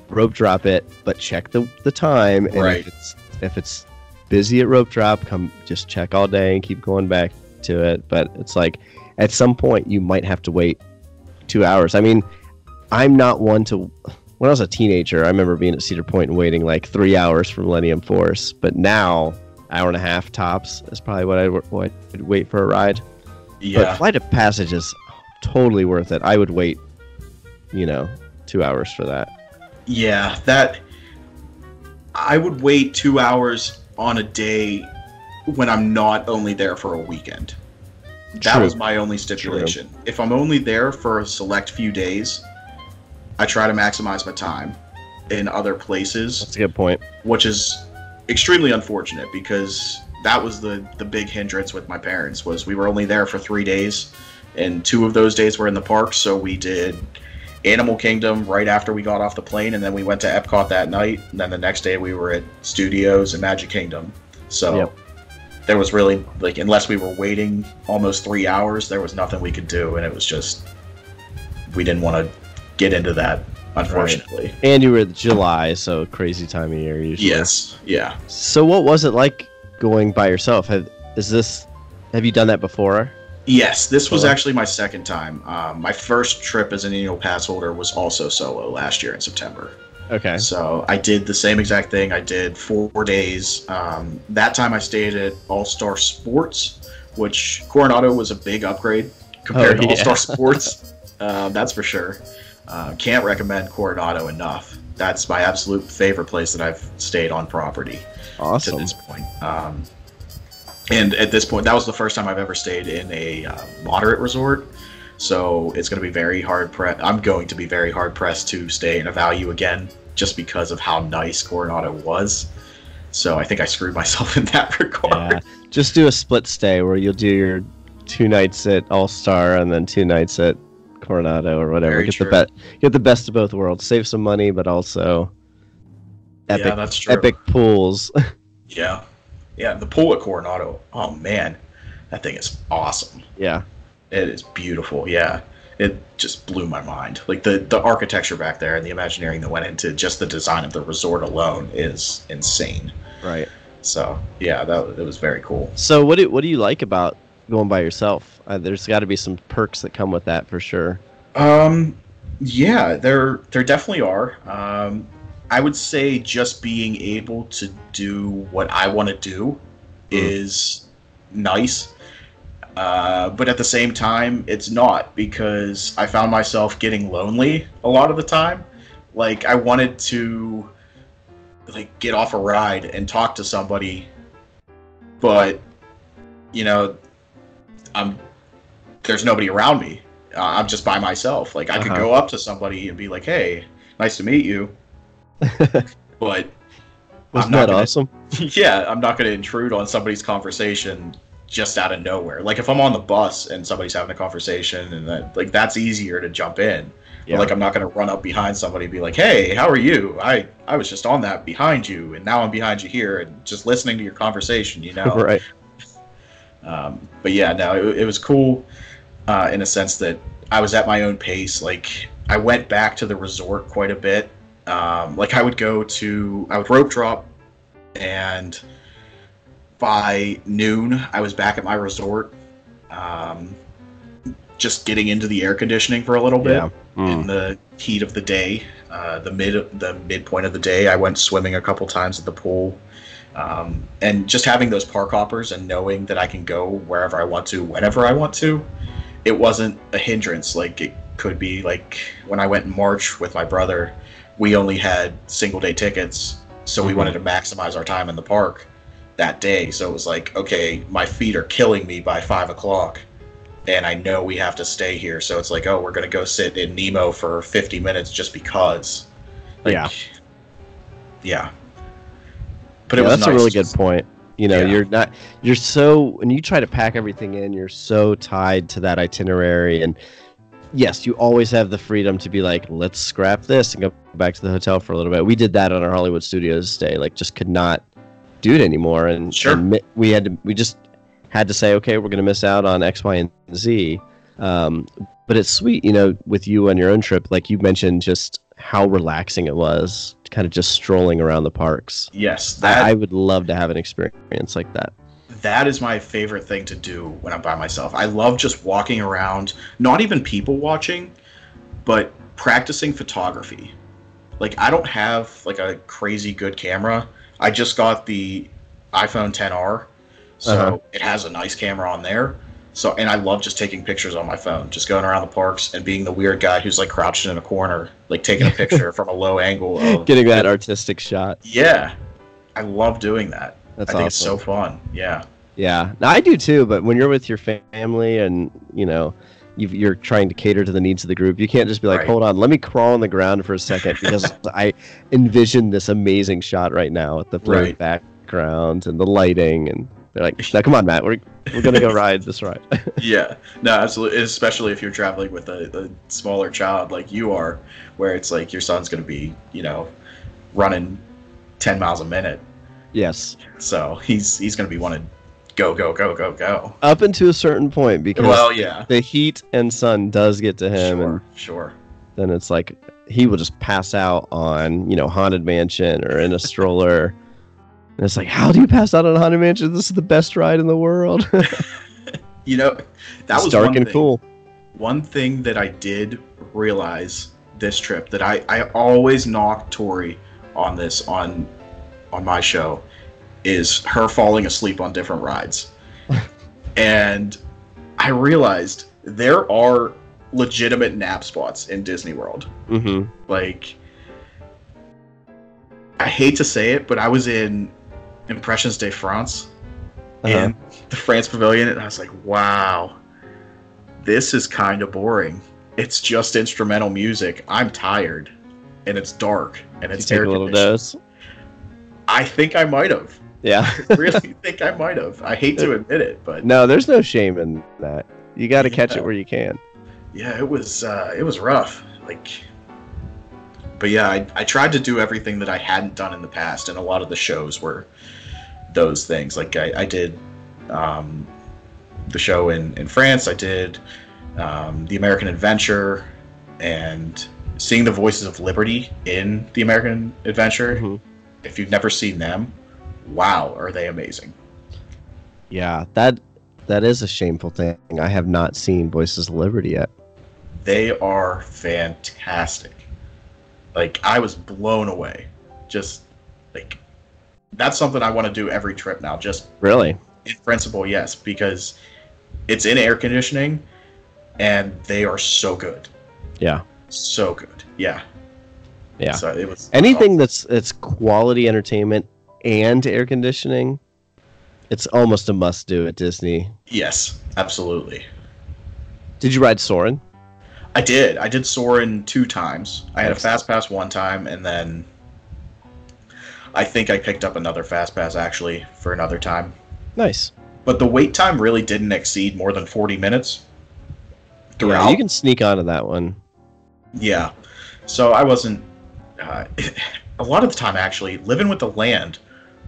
A: rope drop it, but check the the time. And
B: Right.
A: if it's if it's busy at rope drop, come just check all day and keep going back to it. But it's like at some point you might have to wait two hours. I mean, I'm not one to when I was a teenager, I remember being at Cedar Point and waiting like three hours for Millennium Force. But now, hour and a half tops is probably what I'd, what I'd wait for a ride. But
B: Yeah,
A: Flight of Passage is totally worth it. I would wait, you know, two hours for that.
B: yeah. That I would wait two hours on a day when I'm not only there for a weekend. That
A: True.
B: was my only stipulation. If I'm only there for a select few days, I try to maximize my time in other places,
A: That's a good point.
B: which is extremely unfortunate because that was the the big hindrance with my parents was we were only there for 3 days and two of those days were in the park, so we did Animal Kingdom right after we got off the plane and then we went to Epcot that night and then the next day we were at Studios and Magic Kingdom. So
A: Yep.
B: There was really like unless we were waiting almost 3 hours, there was nothing we could do and it was just we didn't want to get into that unfortunately.
A: And you were at July, so crazy time of year usually.
B: Yes. Yeah.
A: So what was it like going by yourself? Have is this have you done that before?
B: Yes, this was actually my second time. Um, my first trip as an annual pass holder was also solo last year in September.
A: Okay.
B: So I did the same exact thing. I did four days. Um, that time I stayed at All Star Sports, which Coronado was a big upgrade compared
A: Oh,
B: to All. Star Sports. uh, that's for sure. Uh, can't recommend Coronado enough. That's my absolute favorite place that I've stayed on property
A: awesome.
B: to this point. Um, and at this point, that was the first time I've ever stayed in a uh, moderate resort. So it's going to be very hard. Pre- I'm going to be very hard pressed to stay in a value again, just because of how nice Coronado was. So I think I screwed myself in that regard.
A: Yeah. Just do a split stay where you'll do your two nights at All Star and then two nights at Coronado or whatever.
B: Very
A: get
B: true.
A: the be- get the best of both worlds. Save some money, but also epic
B: yeah, that's true.
A: epic pools.
B: Yeah, yeah. The pool at Coronado. Oh man, that thing is awesome.
A: yeah.
B: It is beautiful. Yeah, it just blew my mind. Like the the architecture back there and the Imagineering that went into just the design of the resort alone is insane.
A: Right.
B: So yeah, that it was very cool.
A: So what do what do you like about going by yourself? Uh, there's got to be some perks that come with that for sure.
B: Um, yeah, there there definitely are. Um, I would say just being able to do what I want to do is nice. Uh, but at the same time, it's not because I found myself getting lonely a lot of the time. Like I wanted to like get off a ride and talk to somebody, but you know, I'm there's nobody around me. Uh, I'm just by myself. Like I could
A: Uh-huh.
B: go up to somebody and be like, "Hey, nice to meet you," but
A: Wasn't that
B: gonna-
A: awesome?
B: yeah, I'm not going to intrude on somebody's conversation just out of nowhere. Like if I'm on the bus and somebody's having a conversation and that like that's easier to jump in. But, like I'm not going to run up behind somebody and be like, "Hey, how are you? I I was just on that behind you and now I'm behind you here and just listening to your conversation, you know."
A: right.
B: Um, but yeah, no, it, it was cool uh, in a sense that I was at my own pace. Like I went back to the resort quite a bit. Um, like I would go to, I would rope drop, and by noon I was back at my resort, um, just getting into the air conditioning for a little bit
A: Yeah.
B: in
A: Mm.
B: the heat of the day, uh, the mid the midpoint of the day. I went swimming a couple times at the pool, um, and just having those park hoppers and knowing that I can go wherever I want to, whenever I want to, it wasn't a hindrance. Like it could be like when I went in March with my brother, we only had single day tickets, so we
A: Mhm.
B: wanted to maximize our time in the park that day. So it was like, okay, my feet are killing me by five o'clock and I know we have to stay here. So it's like, oh, we're gonna go sit in Nemo for 50 minutes just because. Like,
A: Yeah.
B: Yeah. But
A: yeah,
B: it was
A: that's a really good point. You know,
B: Yeah.
A: you're not you're so when you try to pack everything in, you're so tied to that itinerary and yes, you always have the freedom to be like, let's scrap this and go back to the hotel for a little bit. We did that on our Hollywood Studios stay, like just could not do it anymore and,
B: Sure.
A: and we had to we just had to say, okay, we're going to miss out on X, Y, and Z. Um, but it's sweet, you know, with you on your own trip, like you mentioned, just how relaxing it was, kind of just strolling around the parks.
B: Yes, that
A: I, I would love to have an experience like that.
B: that is my favorite thing to do when I'm by myself. I love just walking around, not even people watching, but practicing photography. Like I don't have like a crazy good camera. I just got the iPhone 10R, so
A: Uh-huh.
B: it has a nice camera on there. So and I love just taking pictures on my phone, just going around the parks and being the weird guy who's like crouched in a corner, like taking a picture from a low angle. Of,
A: Getting that artistic shot.
B: yeah, I love doing that.
A: That's
B: I think
A: awesome.
B: it's so fun. Yeah.
A: Yeah, I do too. But when you're with your family and you know you've, you're trying to cater to the needs of the group, you can't just be like,
B: Right.
A: "Hold on, let me crawl on the ground for a second because I envision this amazing shot right now with the
B: Right.
A: background and the lighting." And they're like, "Now, come on, Matt, we're we're gonna go ride this ride."
B: yeah no absolutely especially if you're traveling with a, a smaller child like you are where it's like your son's going to be you know running 10 miles a minute
A: yes,
B: so he's he's going to be wanting go go go go go.
A: Up until a certain point because
B: well yeah.
A: the heat and sun does get to him,
B: sure
A: and
B: sure.
A: then it's like he will just pass out on you know haunted mansion or in a stroller. And it's like how do you pass out on haunted mansion? This is the best ride in the world.
B: You know that
A: it's
B: was
A: dark
B: one
A: and
B: thing,
A: cool.
B: One thing that i did realize this trip that i i always knock tori on this on on my show is her falling asleep on different rides. And i realized there are legitimate nap spots in disney world.
A: Hmm
B: like i hate to say it but i was in impressions de france
A: Uh-huh.
B: in the france pavilion and i was like wow this is kind of boring. It's just instrumental music. I'm tired and it's dark and it's
A: take a little dose?
B: I think i might have
A: yeah.
B: I really think i might have. I hate to admit it but
A: no there's no shame in that. You got to catch it where you can.
B: Yeah it was uh it was rough. Like but yeah I, I tried to do everything that i hadn't done in the past and a lot of the shows were those things. Like i, I did um the show in in france i did um, the american adventure and seeing the voices of liberty in the american adventure
A: Mhm.
B: if you've never seen them wow are they amazing
A: yeah that that is a shameful thing i have not seen voices of liberty yet
B: they are fantastic. Like I was blown away. Just like that's something I want to do every trip now. Just
A: really
B: in principle, yes, because it's in air conditioning and they are so good.
A: yeah
B: So good. Yeah.
A: Yeah.
B: So it was
A: anything that's it's quality entertainment and air conditioning it's almost a must do at disney
B: Yes, absolutely.
A: did you ride Soarin'
B: I did. I did Soarin' two times. I had a fast pass one time and then I think I picked up another fast pass actually for another time.
A: Nice.
B: But the wait time really didn't exceed more than 40 minutes throughout.
A: Yeah, you can sneak onto that one.
B: Yeah. So I wasn't. Uh, a lot of the time, actually, living with the land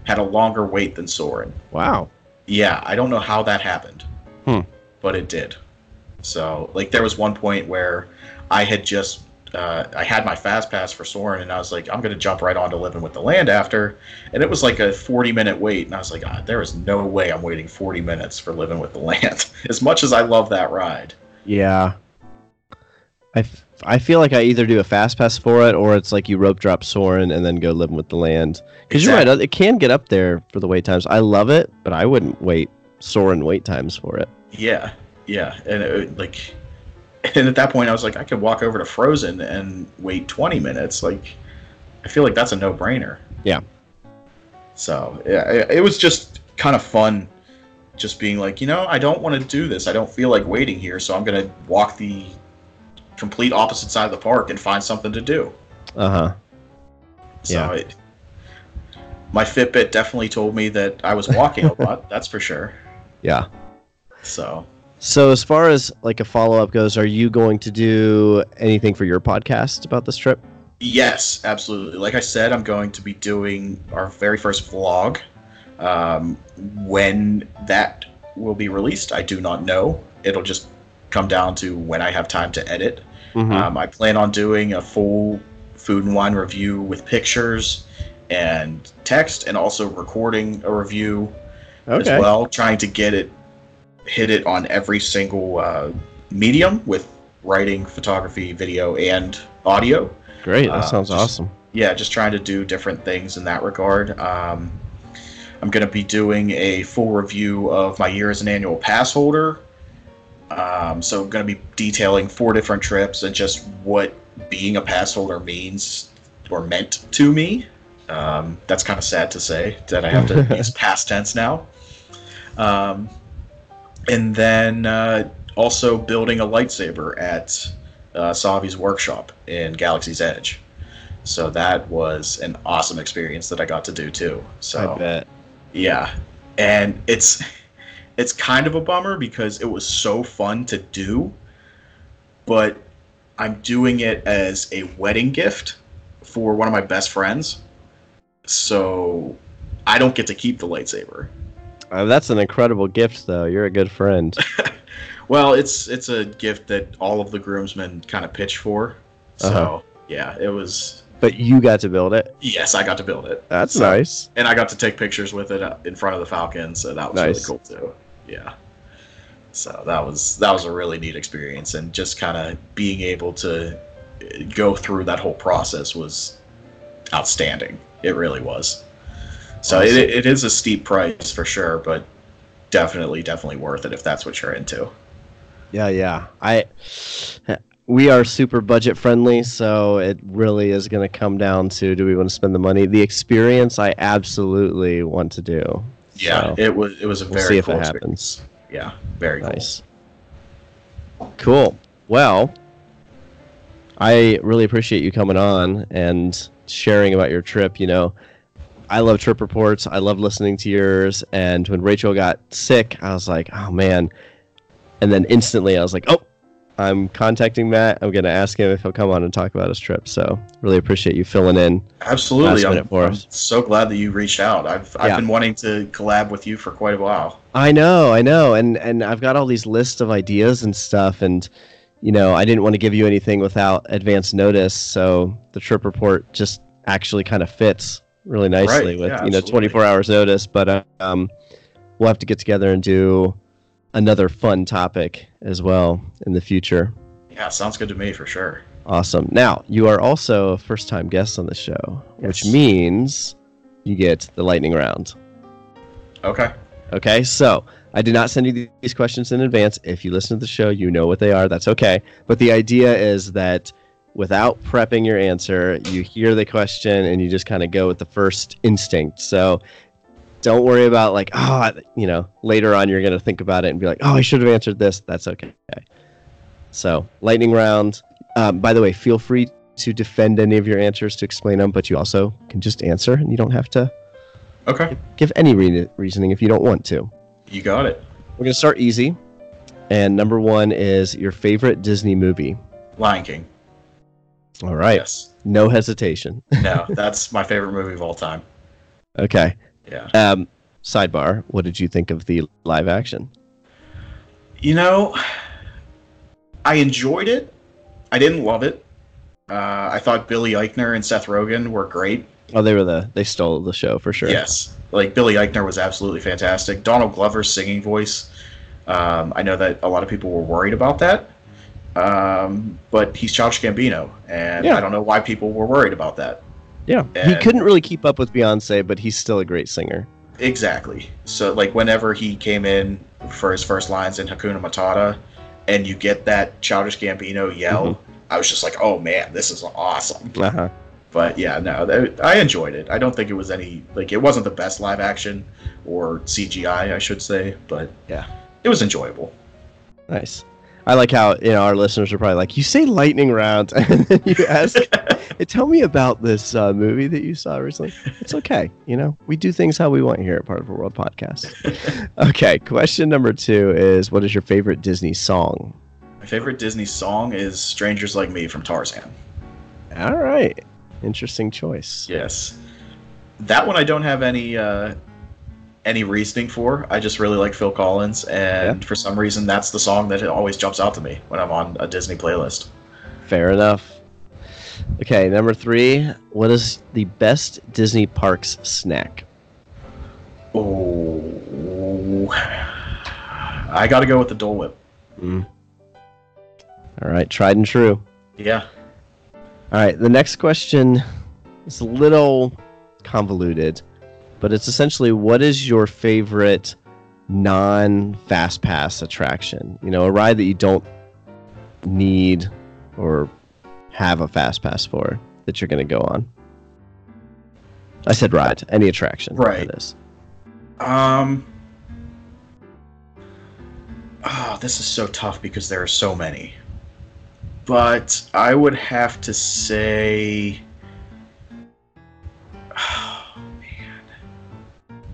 B: had a longer wait than Soarin'.
A: Wow.
B: Yeah, I don't know how that happened,
A: Hmm.
B: but it did. So, like, there was one point where I had just. Uh, I had my fast pass for Soarin', and I was like, I'm going to jump right on to living with the land after. And it was like a 40 minute wait, and I was like, ah, there is no way I'm waiting 40 minutes for living with the land. as much as I love that ride.
A: Yeah. I, f- I feel like I either do a fast pass for it or it's like you rope drop Soarin' and then go living with the land. Because you're right, it can get up there for the wait times. I love it, but I wouldn't wait Soarin' wait times for it.
B: Yeah, yeah, and it, like, and at that point, I was like, I could walk over to Frozen and wait twenty minutes. Like, I feel like that's a no-brainer.
A: Yeah.
B: So yeah, it, it was just kind of fun, just being like, you know, I don't want to do this. I don't feel like waiting here, so I'm gonna walk the complete opposite side of the park and find something to do.
A: Uh huh.
B: So
A: Yeah.
B: it, my Fitbit definitely told me that I was walking a lot. That's for sure.
A: Yeah.
B: So
A: So as far as like a follow up goes, are you going to do anything for your podcast about this trip?
B: Yes, absolutely. Like I said, I'm going to be doing our very first vlog. Um, when that will be released, I do not know. It'll just come down to when I have time to edit.
A: Mhm.
B: Um, I plan on doing a full food and wine review with pictures and text, and also recording a review
A: okay.
B: as well, trying to get it hit it on every single uh, medium with writing, photography, video, and audio
A: Great. That
B: Uh,
A: sounds
B: just-
A: awesome.
B: yeah, just trying to do different things in that regard. Um, I'm going to be doing a full review of my year as an annual pass holder. Um, so I'm going to be detailing four different trips and just what being a pass holder means or meant to me. Um, that's kind of sad to say that I have to use past tense now. Um, and then uh, also building a lightsaber at uh, Savi's workshop in Galaxy's Edge. So that was an awesome experience that I got to do too. So yeah, and it's it's kind of a bummer because it was so fun to do, but I'm doing it as a wedding gift for one of my best friends. So I don't get to keep the lightsaber.
A: Uh, that's an incredible gift, though. You're a good friend.
B: Well, it's it's a gift that all of the groomsmen kind of pitch for. So
A: Uh-huh.
B: yeah, it was.
A: but you got to build it.
B: Yes, I got to build it.
A: That's
B: So-
A: nice.
B: and I got to take pictures with it uh, in front of the Falcon, so that was
A: Nice.
B: really cool too. Yeah. So that was that was a really neat experience, and just kind of being able to uh, go through that whole process was outstanding. It really was. So
A: Awesome.
B: it, it is a steep price for sure, but definitely definitely worth it if that's what you're into.
A: Yeah, yeah. I we are super budget friendly, so it really is going to come down to do we want to spend the money? The experience I absolutely want to do.
B: Yeah,
A: So,
B: it was it was a
A: we'll
B: very
A: see if
B: cool
A: it
B: experience.
A: happens.
B: Yeah, very cool.
A: Nice. Cool. Well, I really appreciate you coming on and sharing about your trip. You know, I love trip reports. I love listening to yours. And when Rachel got sick, I was like, oh man. And then instantly I was like, oh, I'm contacting Matt. I'm going to ask him if he'll come on and talk about his trip. So really appreciate you filling in.
B: Absolutely, I'm, I'm so glad that you reached out. I've I've
A: Yeah.
B: been wanting to collab with you for quite a while.
A: I know, I know, and and I've got all these lists of ideas and stuff, and you know, I didn't want to give you anything without advance notice, so the trip report just actually kind of fits really nicely
B: Right,
A: with
B: yeah,
A: you know
B: absolutely.
A: 24 hours notice. But um, we'll have to get together and do another fun topic as well in the future.
B: Yeah, sounds good to me for sure.
A: Awesome. Now you are also a first-time guest on the show, which means you get the lightning round.
B: Okay.
A: Okay, so I did not send you these questions in advance. If you listen to the show, you know what they are. That's okay. But the idea is that without prepping your answer, you hear the question and you just kind of go with the first instinct. So don't worry about like, oh, you know, later on you're going to think about it and be like, oh, I should have answered this. That's okay. So, lightning round. Um, by the way, feel free to defend any of your answers to explain them, but you also can just answer, and you don't have to
B: Okay,
A: give any re- reasoning if you don't want to.
B: you got it.
A: We're gonna start easy, and number one is your favorite Disney movie.
B: Lion King.
A: All right,
B: Yes.
A: no hesitation.
B: No, that's my favorite movie of all time.
A: okay.
B: Yeah.
A: Um, sidebar: What did you think of the live action?
B: You know, I enjoyed it. I didn't love it. Uh, I thought Billy Eichner and Seth Rogen were great.
A: Oh, they were the they stole the show for sure.
B: Yes, like Billy Eichner was absolutely fantastic. Donald Glover's singing voice. Um, I know that a lot of people were worried about that, um, but he's Childish Gambino, and
A: Yeah.
B: I don't know why people were worried about that.
A: Yeah, he couldn't really keep up with Beyonce, but he's still a great singer.
B: Exactly. So, like, whenever he came in for his first lines in Hakuna Matata, and you get that Childish Gambino yell, I was just like, "Oh man, this is awesome!"
A: Uh-huh.
B: But yeah, no, that, I enjoyed it. I don't think it was any like it wasn't the best live action or CGI, I should say, but
A: Yeah.
B: it was enjoyable.
A: Nice. I like how you know our listeners are probably like, you say lightning round, and then you ask, hey, tell me about this uh, movie that you saw recently. It's okay, you know, we do things how we want here at Part of Our World Podcast. okay, question number two is, what is your favorite Disney song?
B: My favorite Disney song is "Strangers Like Me" from Tarzan.
A: All right, interesting choice.
B: Yes, that one I don't have any uh, any reasoning for. I just really like Phil Collins, and for some reason, that's the song that always jumps out to me when I'm on a Disney playlist.
A: Fair enough. Okay, number three, what is the best Disney parks snack?
B: Oh, I got to go with the Dole Whip.
A: Mm. All right, tried and true.
B: Yeah,
A: All right, the next question is a little convoluted, but it's essentially what is your favorite non fast pass attraction? You know, a ride that you don't need or have a fast pass for that you're going to go on. I said ride, any attraction.
B: Right.
A: That.
B: Um. Oh, this is so tough because there are so many. But I would have to say.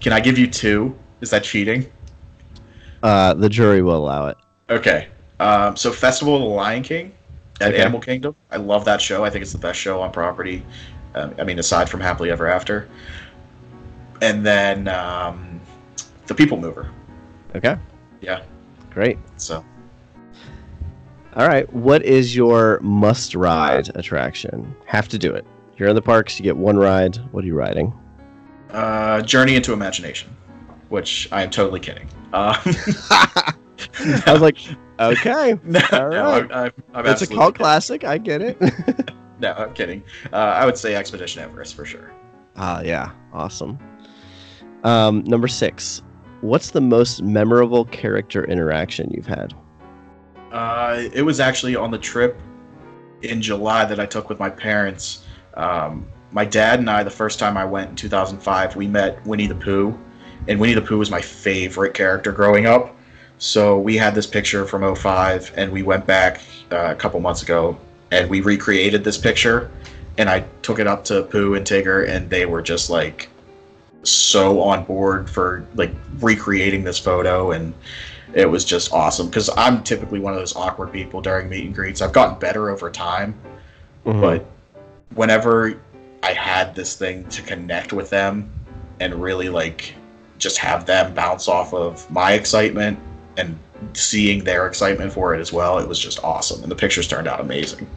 B: Can I give you two? Is that cheating?
A: Uh, the jury will allow it.
B: Okay. Um, so, Festival of the Lion King at
A: Okay.
B: Animal Kingdom. I love that show. I think it's the best show on property. Um, I mean, aside from Happily Ever After. And then um, The People Mover.
A: Okay.
B: Yeah.
A: Great.
B: So,
A: All right. What is your must ride attraction? Have to do it. You're in the parks, you get one ride. What are you riding?
B: Uh, Journey into Imagination, which I am totally kidding. Um,
A: I was like, okay.
B: no,
A: all
B: no. I'm, I'm, I'm
A: It's a cult
B: kidding.
A: classic. I get it.
B: No, I'm kidding. Uh, I would say Expedition Everest for sure.
A: Ah, yeah. Awesome. Um, number six. What's the most memorable character interaction you've had?
B: Uh, it was actually on the trip in July that I took with my parents. Um, my dad and I, the first time I went in 2005, we met Winnie the Pooh, and Winnie the Pooh was my favorite character growing up. So we had this picture from 05, and we went back uh, a couple months ago, and we recreated this picture, and I took it up to Pooh and Tigger, and they were just like so on board for like recreating this photo and it was just awesome because I'm typically one of those awkward people during meet and greets. I've gotten better over time,
A: Mhm.
B: but whenever I had this thing to connect with them and really like just have them bounce off of my excitement and seeing their excitement for it as well, it was just awesome. And the pictures turned out amazing.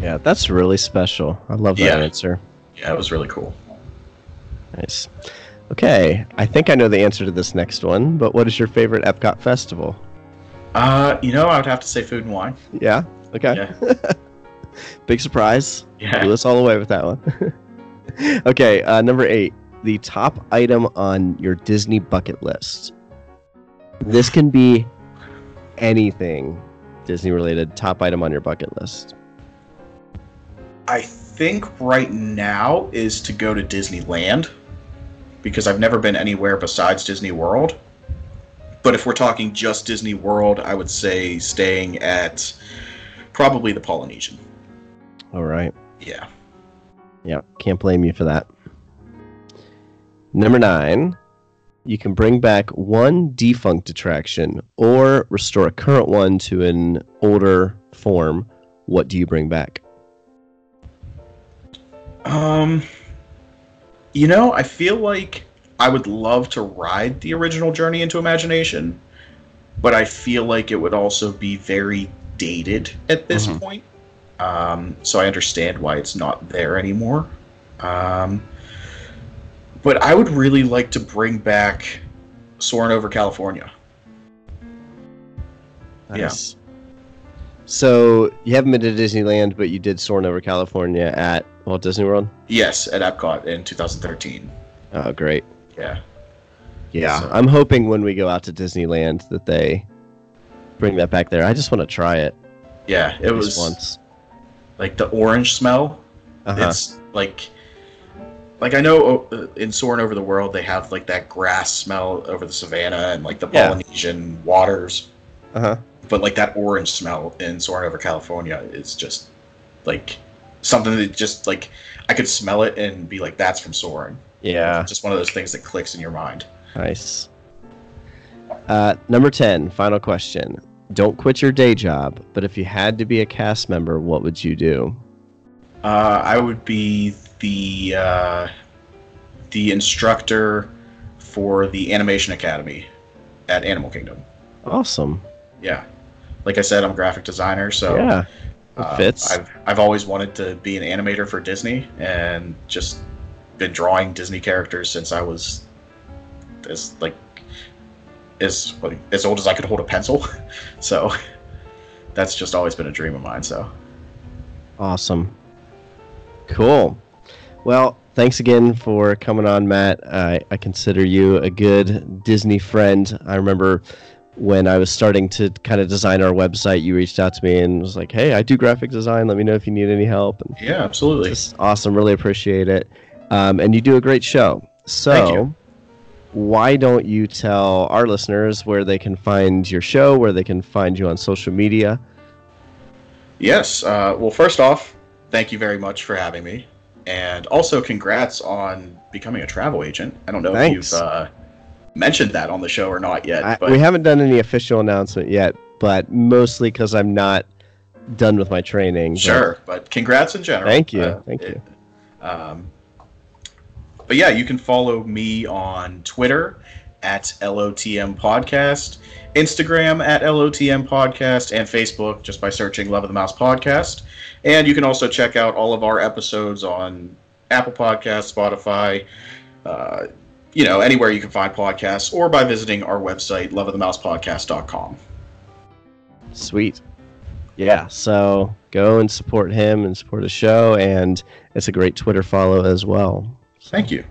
A: yeah, that's really special. I love that
B: Yeah.
A: answer.
B: Yeah, it was really cool.
A: Nice. Okay, I think I know the answer to this next one, but what is your favorite Epcot festival?
B: Uh, you know, I would have to say food and wine.
A: Yeah. Okay.
B: Yeah.
A: Big surprise.
B: Yeah.
A: Blew us all away with that one. okay, uh, number eight. The top item on your Disney bucket list. This can be anything Disney related. Top item on your bucket list.
B: I think right now is to go to Disneyland because I've never been anywhere besides Disney World. But if we're talking just Disney World, I would say staying at probably the Polynesian.
A: All right.
B: Yeah.
A: Yeah, can't blame you for that. Number nine, you can bring back one defunct attraction or restore a current one to an older form. What do you bring back?
B: Um, you know, I feel like I would love to ride the original Journey into Imagination, but I feel like it would also be very dated at this
A: Mhm.
B: point. Um, so I understand why it's not there anymore. Um, but I would really like to bring back Soaring over California. Yeah.
A: So you haven't been to Disneyland, but you did soaring over California at Walt Disney World.
B: Yes, at Epcot in 2013.
A: Oh, great!
B: Yeah.
A: Yeah,
B: So-
A: I'm hoping when we go out to Disneyland that they bring that back there. I just want to try it.
B: Yeah, it was
A: once.
B: Like the orange smell
A: Uh-huh.
B: It's like, like I know uh, in Soaring Over the World they have like that grass smell over the savannah and like the
A: Yeah.
B: Polynesian waters,
A: Uh huh.
B: but like that orange smell in Soaring Over California is just like something that just like I could smell it and be like, that's from Soaring.
A: Yeah.
B: It's just one of those things that clicks in your mind.
A: Nice. Uh, number 10, final question. Don't quit your day job, but if you had to be a cast member, what would you do?
B: Uh, I would be the uh, the instructor for the Animation Academy at Animal Kingdom.
A: Awesome.
B: Yeah, like I said, I'm a graphic designer, so
A: yeah. It
B: uh,
A: fits.
B: I've I've always wanted to be an animator for Disney, and just been drawing Disney characters since I was as like as as old as I could hold a pencil. so that's just always been a dream of mine. So
A: Awesome. Cool. Well, thanks again for coming on, Matt. I, I consider you a good Disney friend. I remember when I was starting to kind of design our website, you reached out to me and was like, hey, I do graphic design. Let me know if you need any help. And
B: yeah, absolutely.
A: Just awesome. Really appreciate it. Um, and you do a great show.
B: Thank
A: So,
B: you.
A: Why don't you tell our listeners where they can find your show, where they can find you on social media?
B: Yes. Uh, well, first off, thank you very much for having me, and also congrats on becoming a travel agent. I don't know
A: Thanks.
B: if you've uh, mentioned that on the show or not yet,
A: I, we haven't done any official announcement yet, but mostly because I'm not done with my training. but-
B: Sure, but congrats in general.
A: Thank you,
B: Uh,
A: thank
B: it- Um, but yeah, you can follow me on Twitter at LOTM Podcast, Instagram at LOTM Podcast, and Facebook just by searching Love of the Mouse Podcast. And you can also check out all of our episodes on Apple Podcasts, Spotify, uh, you know, anywhere you can find podcasts, or by visiting our website, loveofthemousepodcast.com.
A: Sweet. Yeah, so go and support him and support the show, and it's a great Twitter follow as well.
B: Thank you.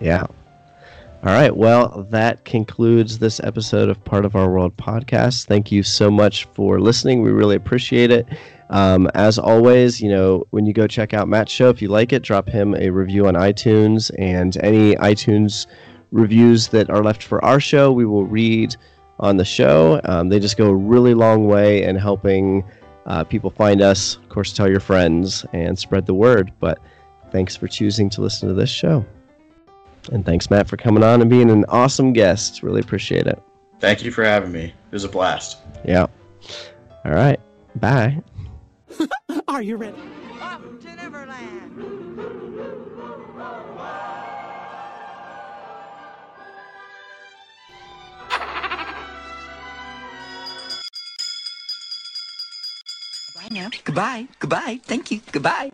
A: Yeah. All right. Well, that concludes this episode of Part of Our World podcast. Thank you so much for listening. We really appreciate it. Um, as always, you know, when you go check out Matt's show, if you like it, drop him a review on iTunes and any iTunes reviews that are left for our show, we will read on the show. Um, they just go a really long way in helping uh, people find us. Of course, tell your friends and spread the word. But thanks for choosing to listen to this show. And thanks, Matt, for coming on and being an awesome guest. Really appreciate it.
B: Thank you for having me. It was a blast.
A: Yeah. All right. Bye.
D: Are you ready?
E: Up to Neverland.
D: Bye now. Goodbye. Goodbye. Thank you. Goodbye.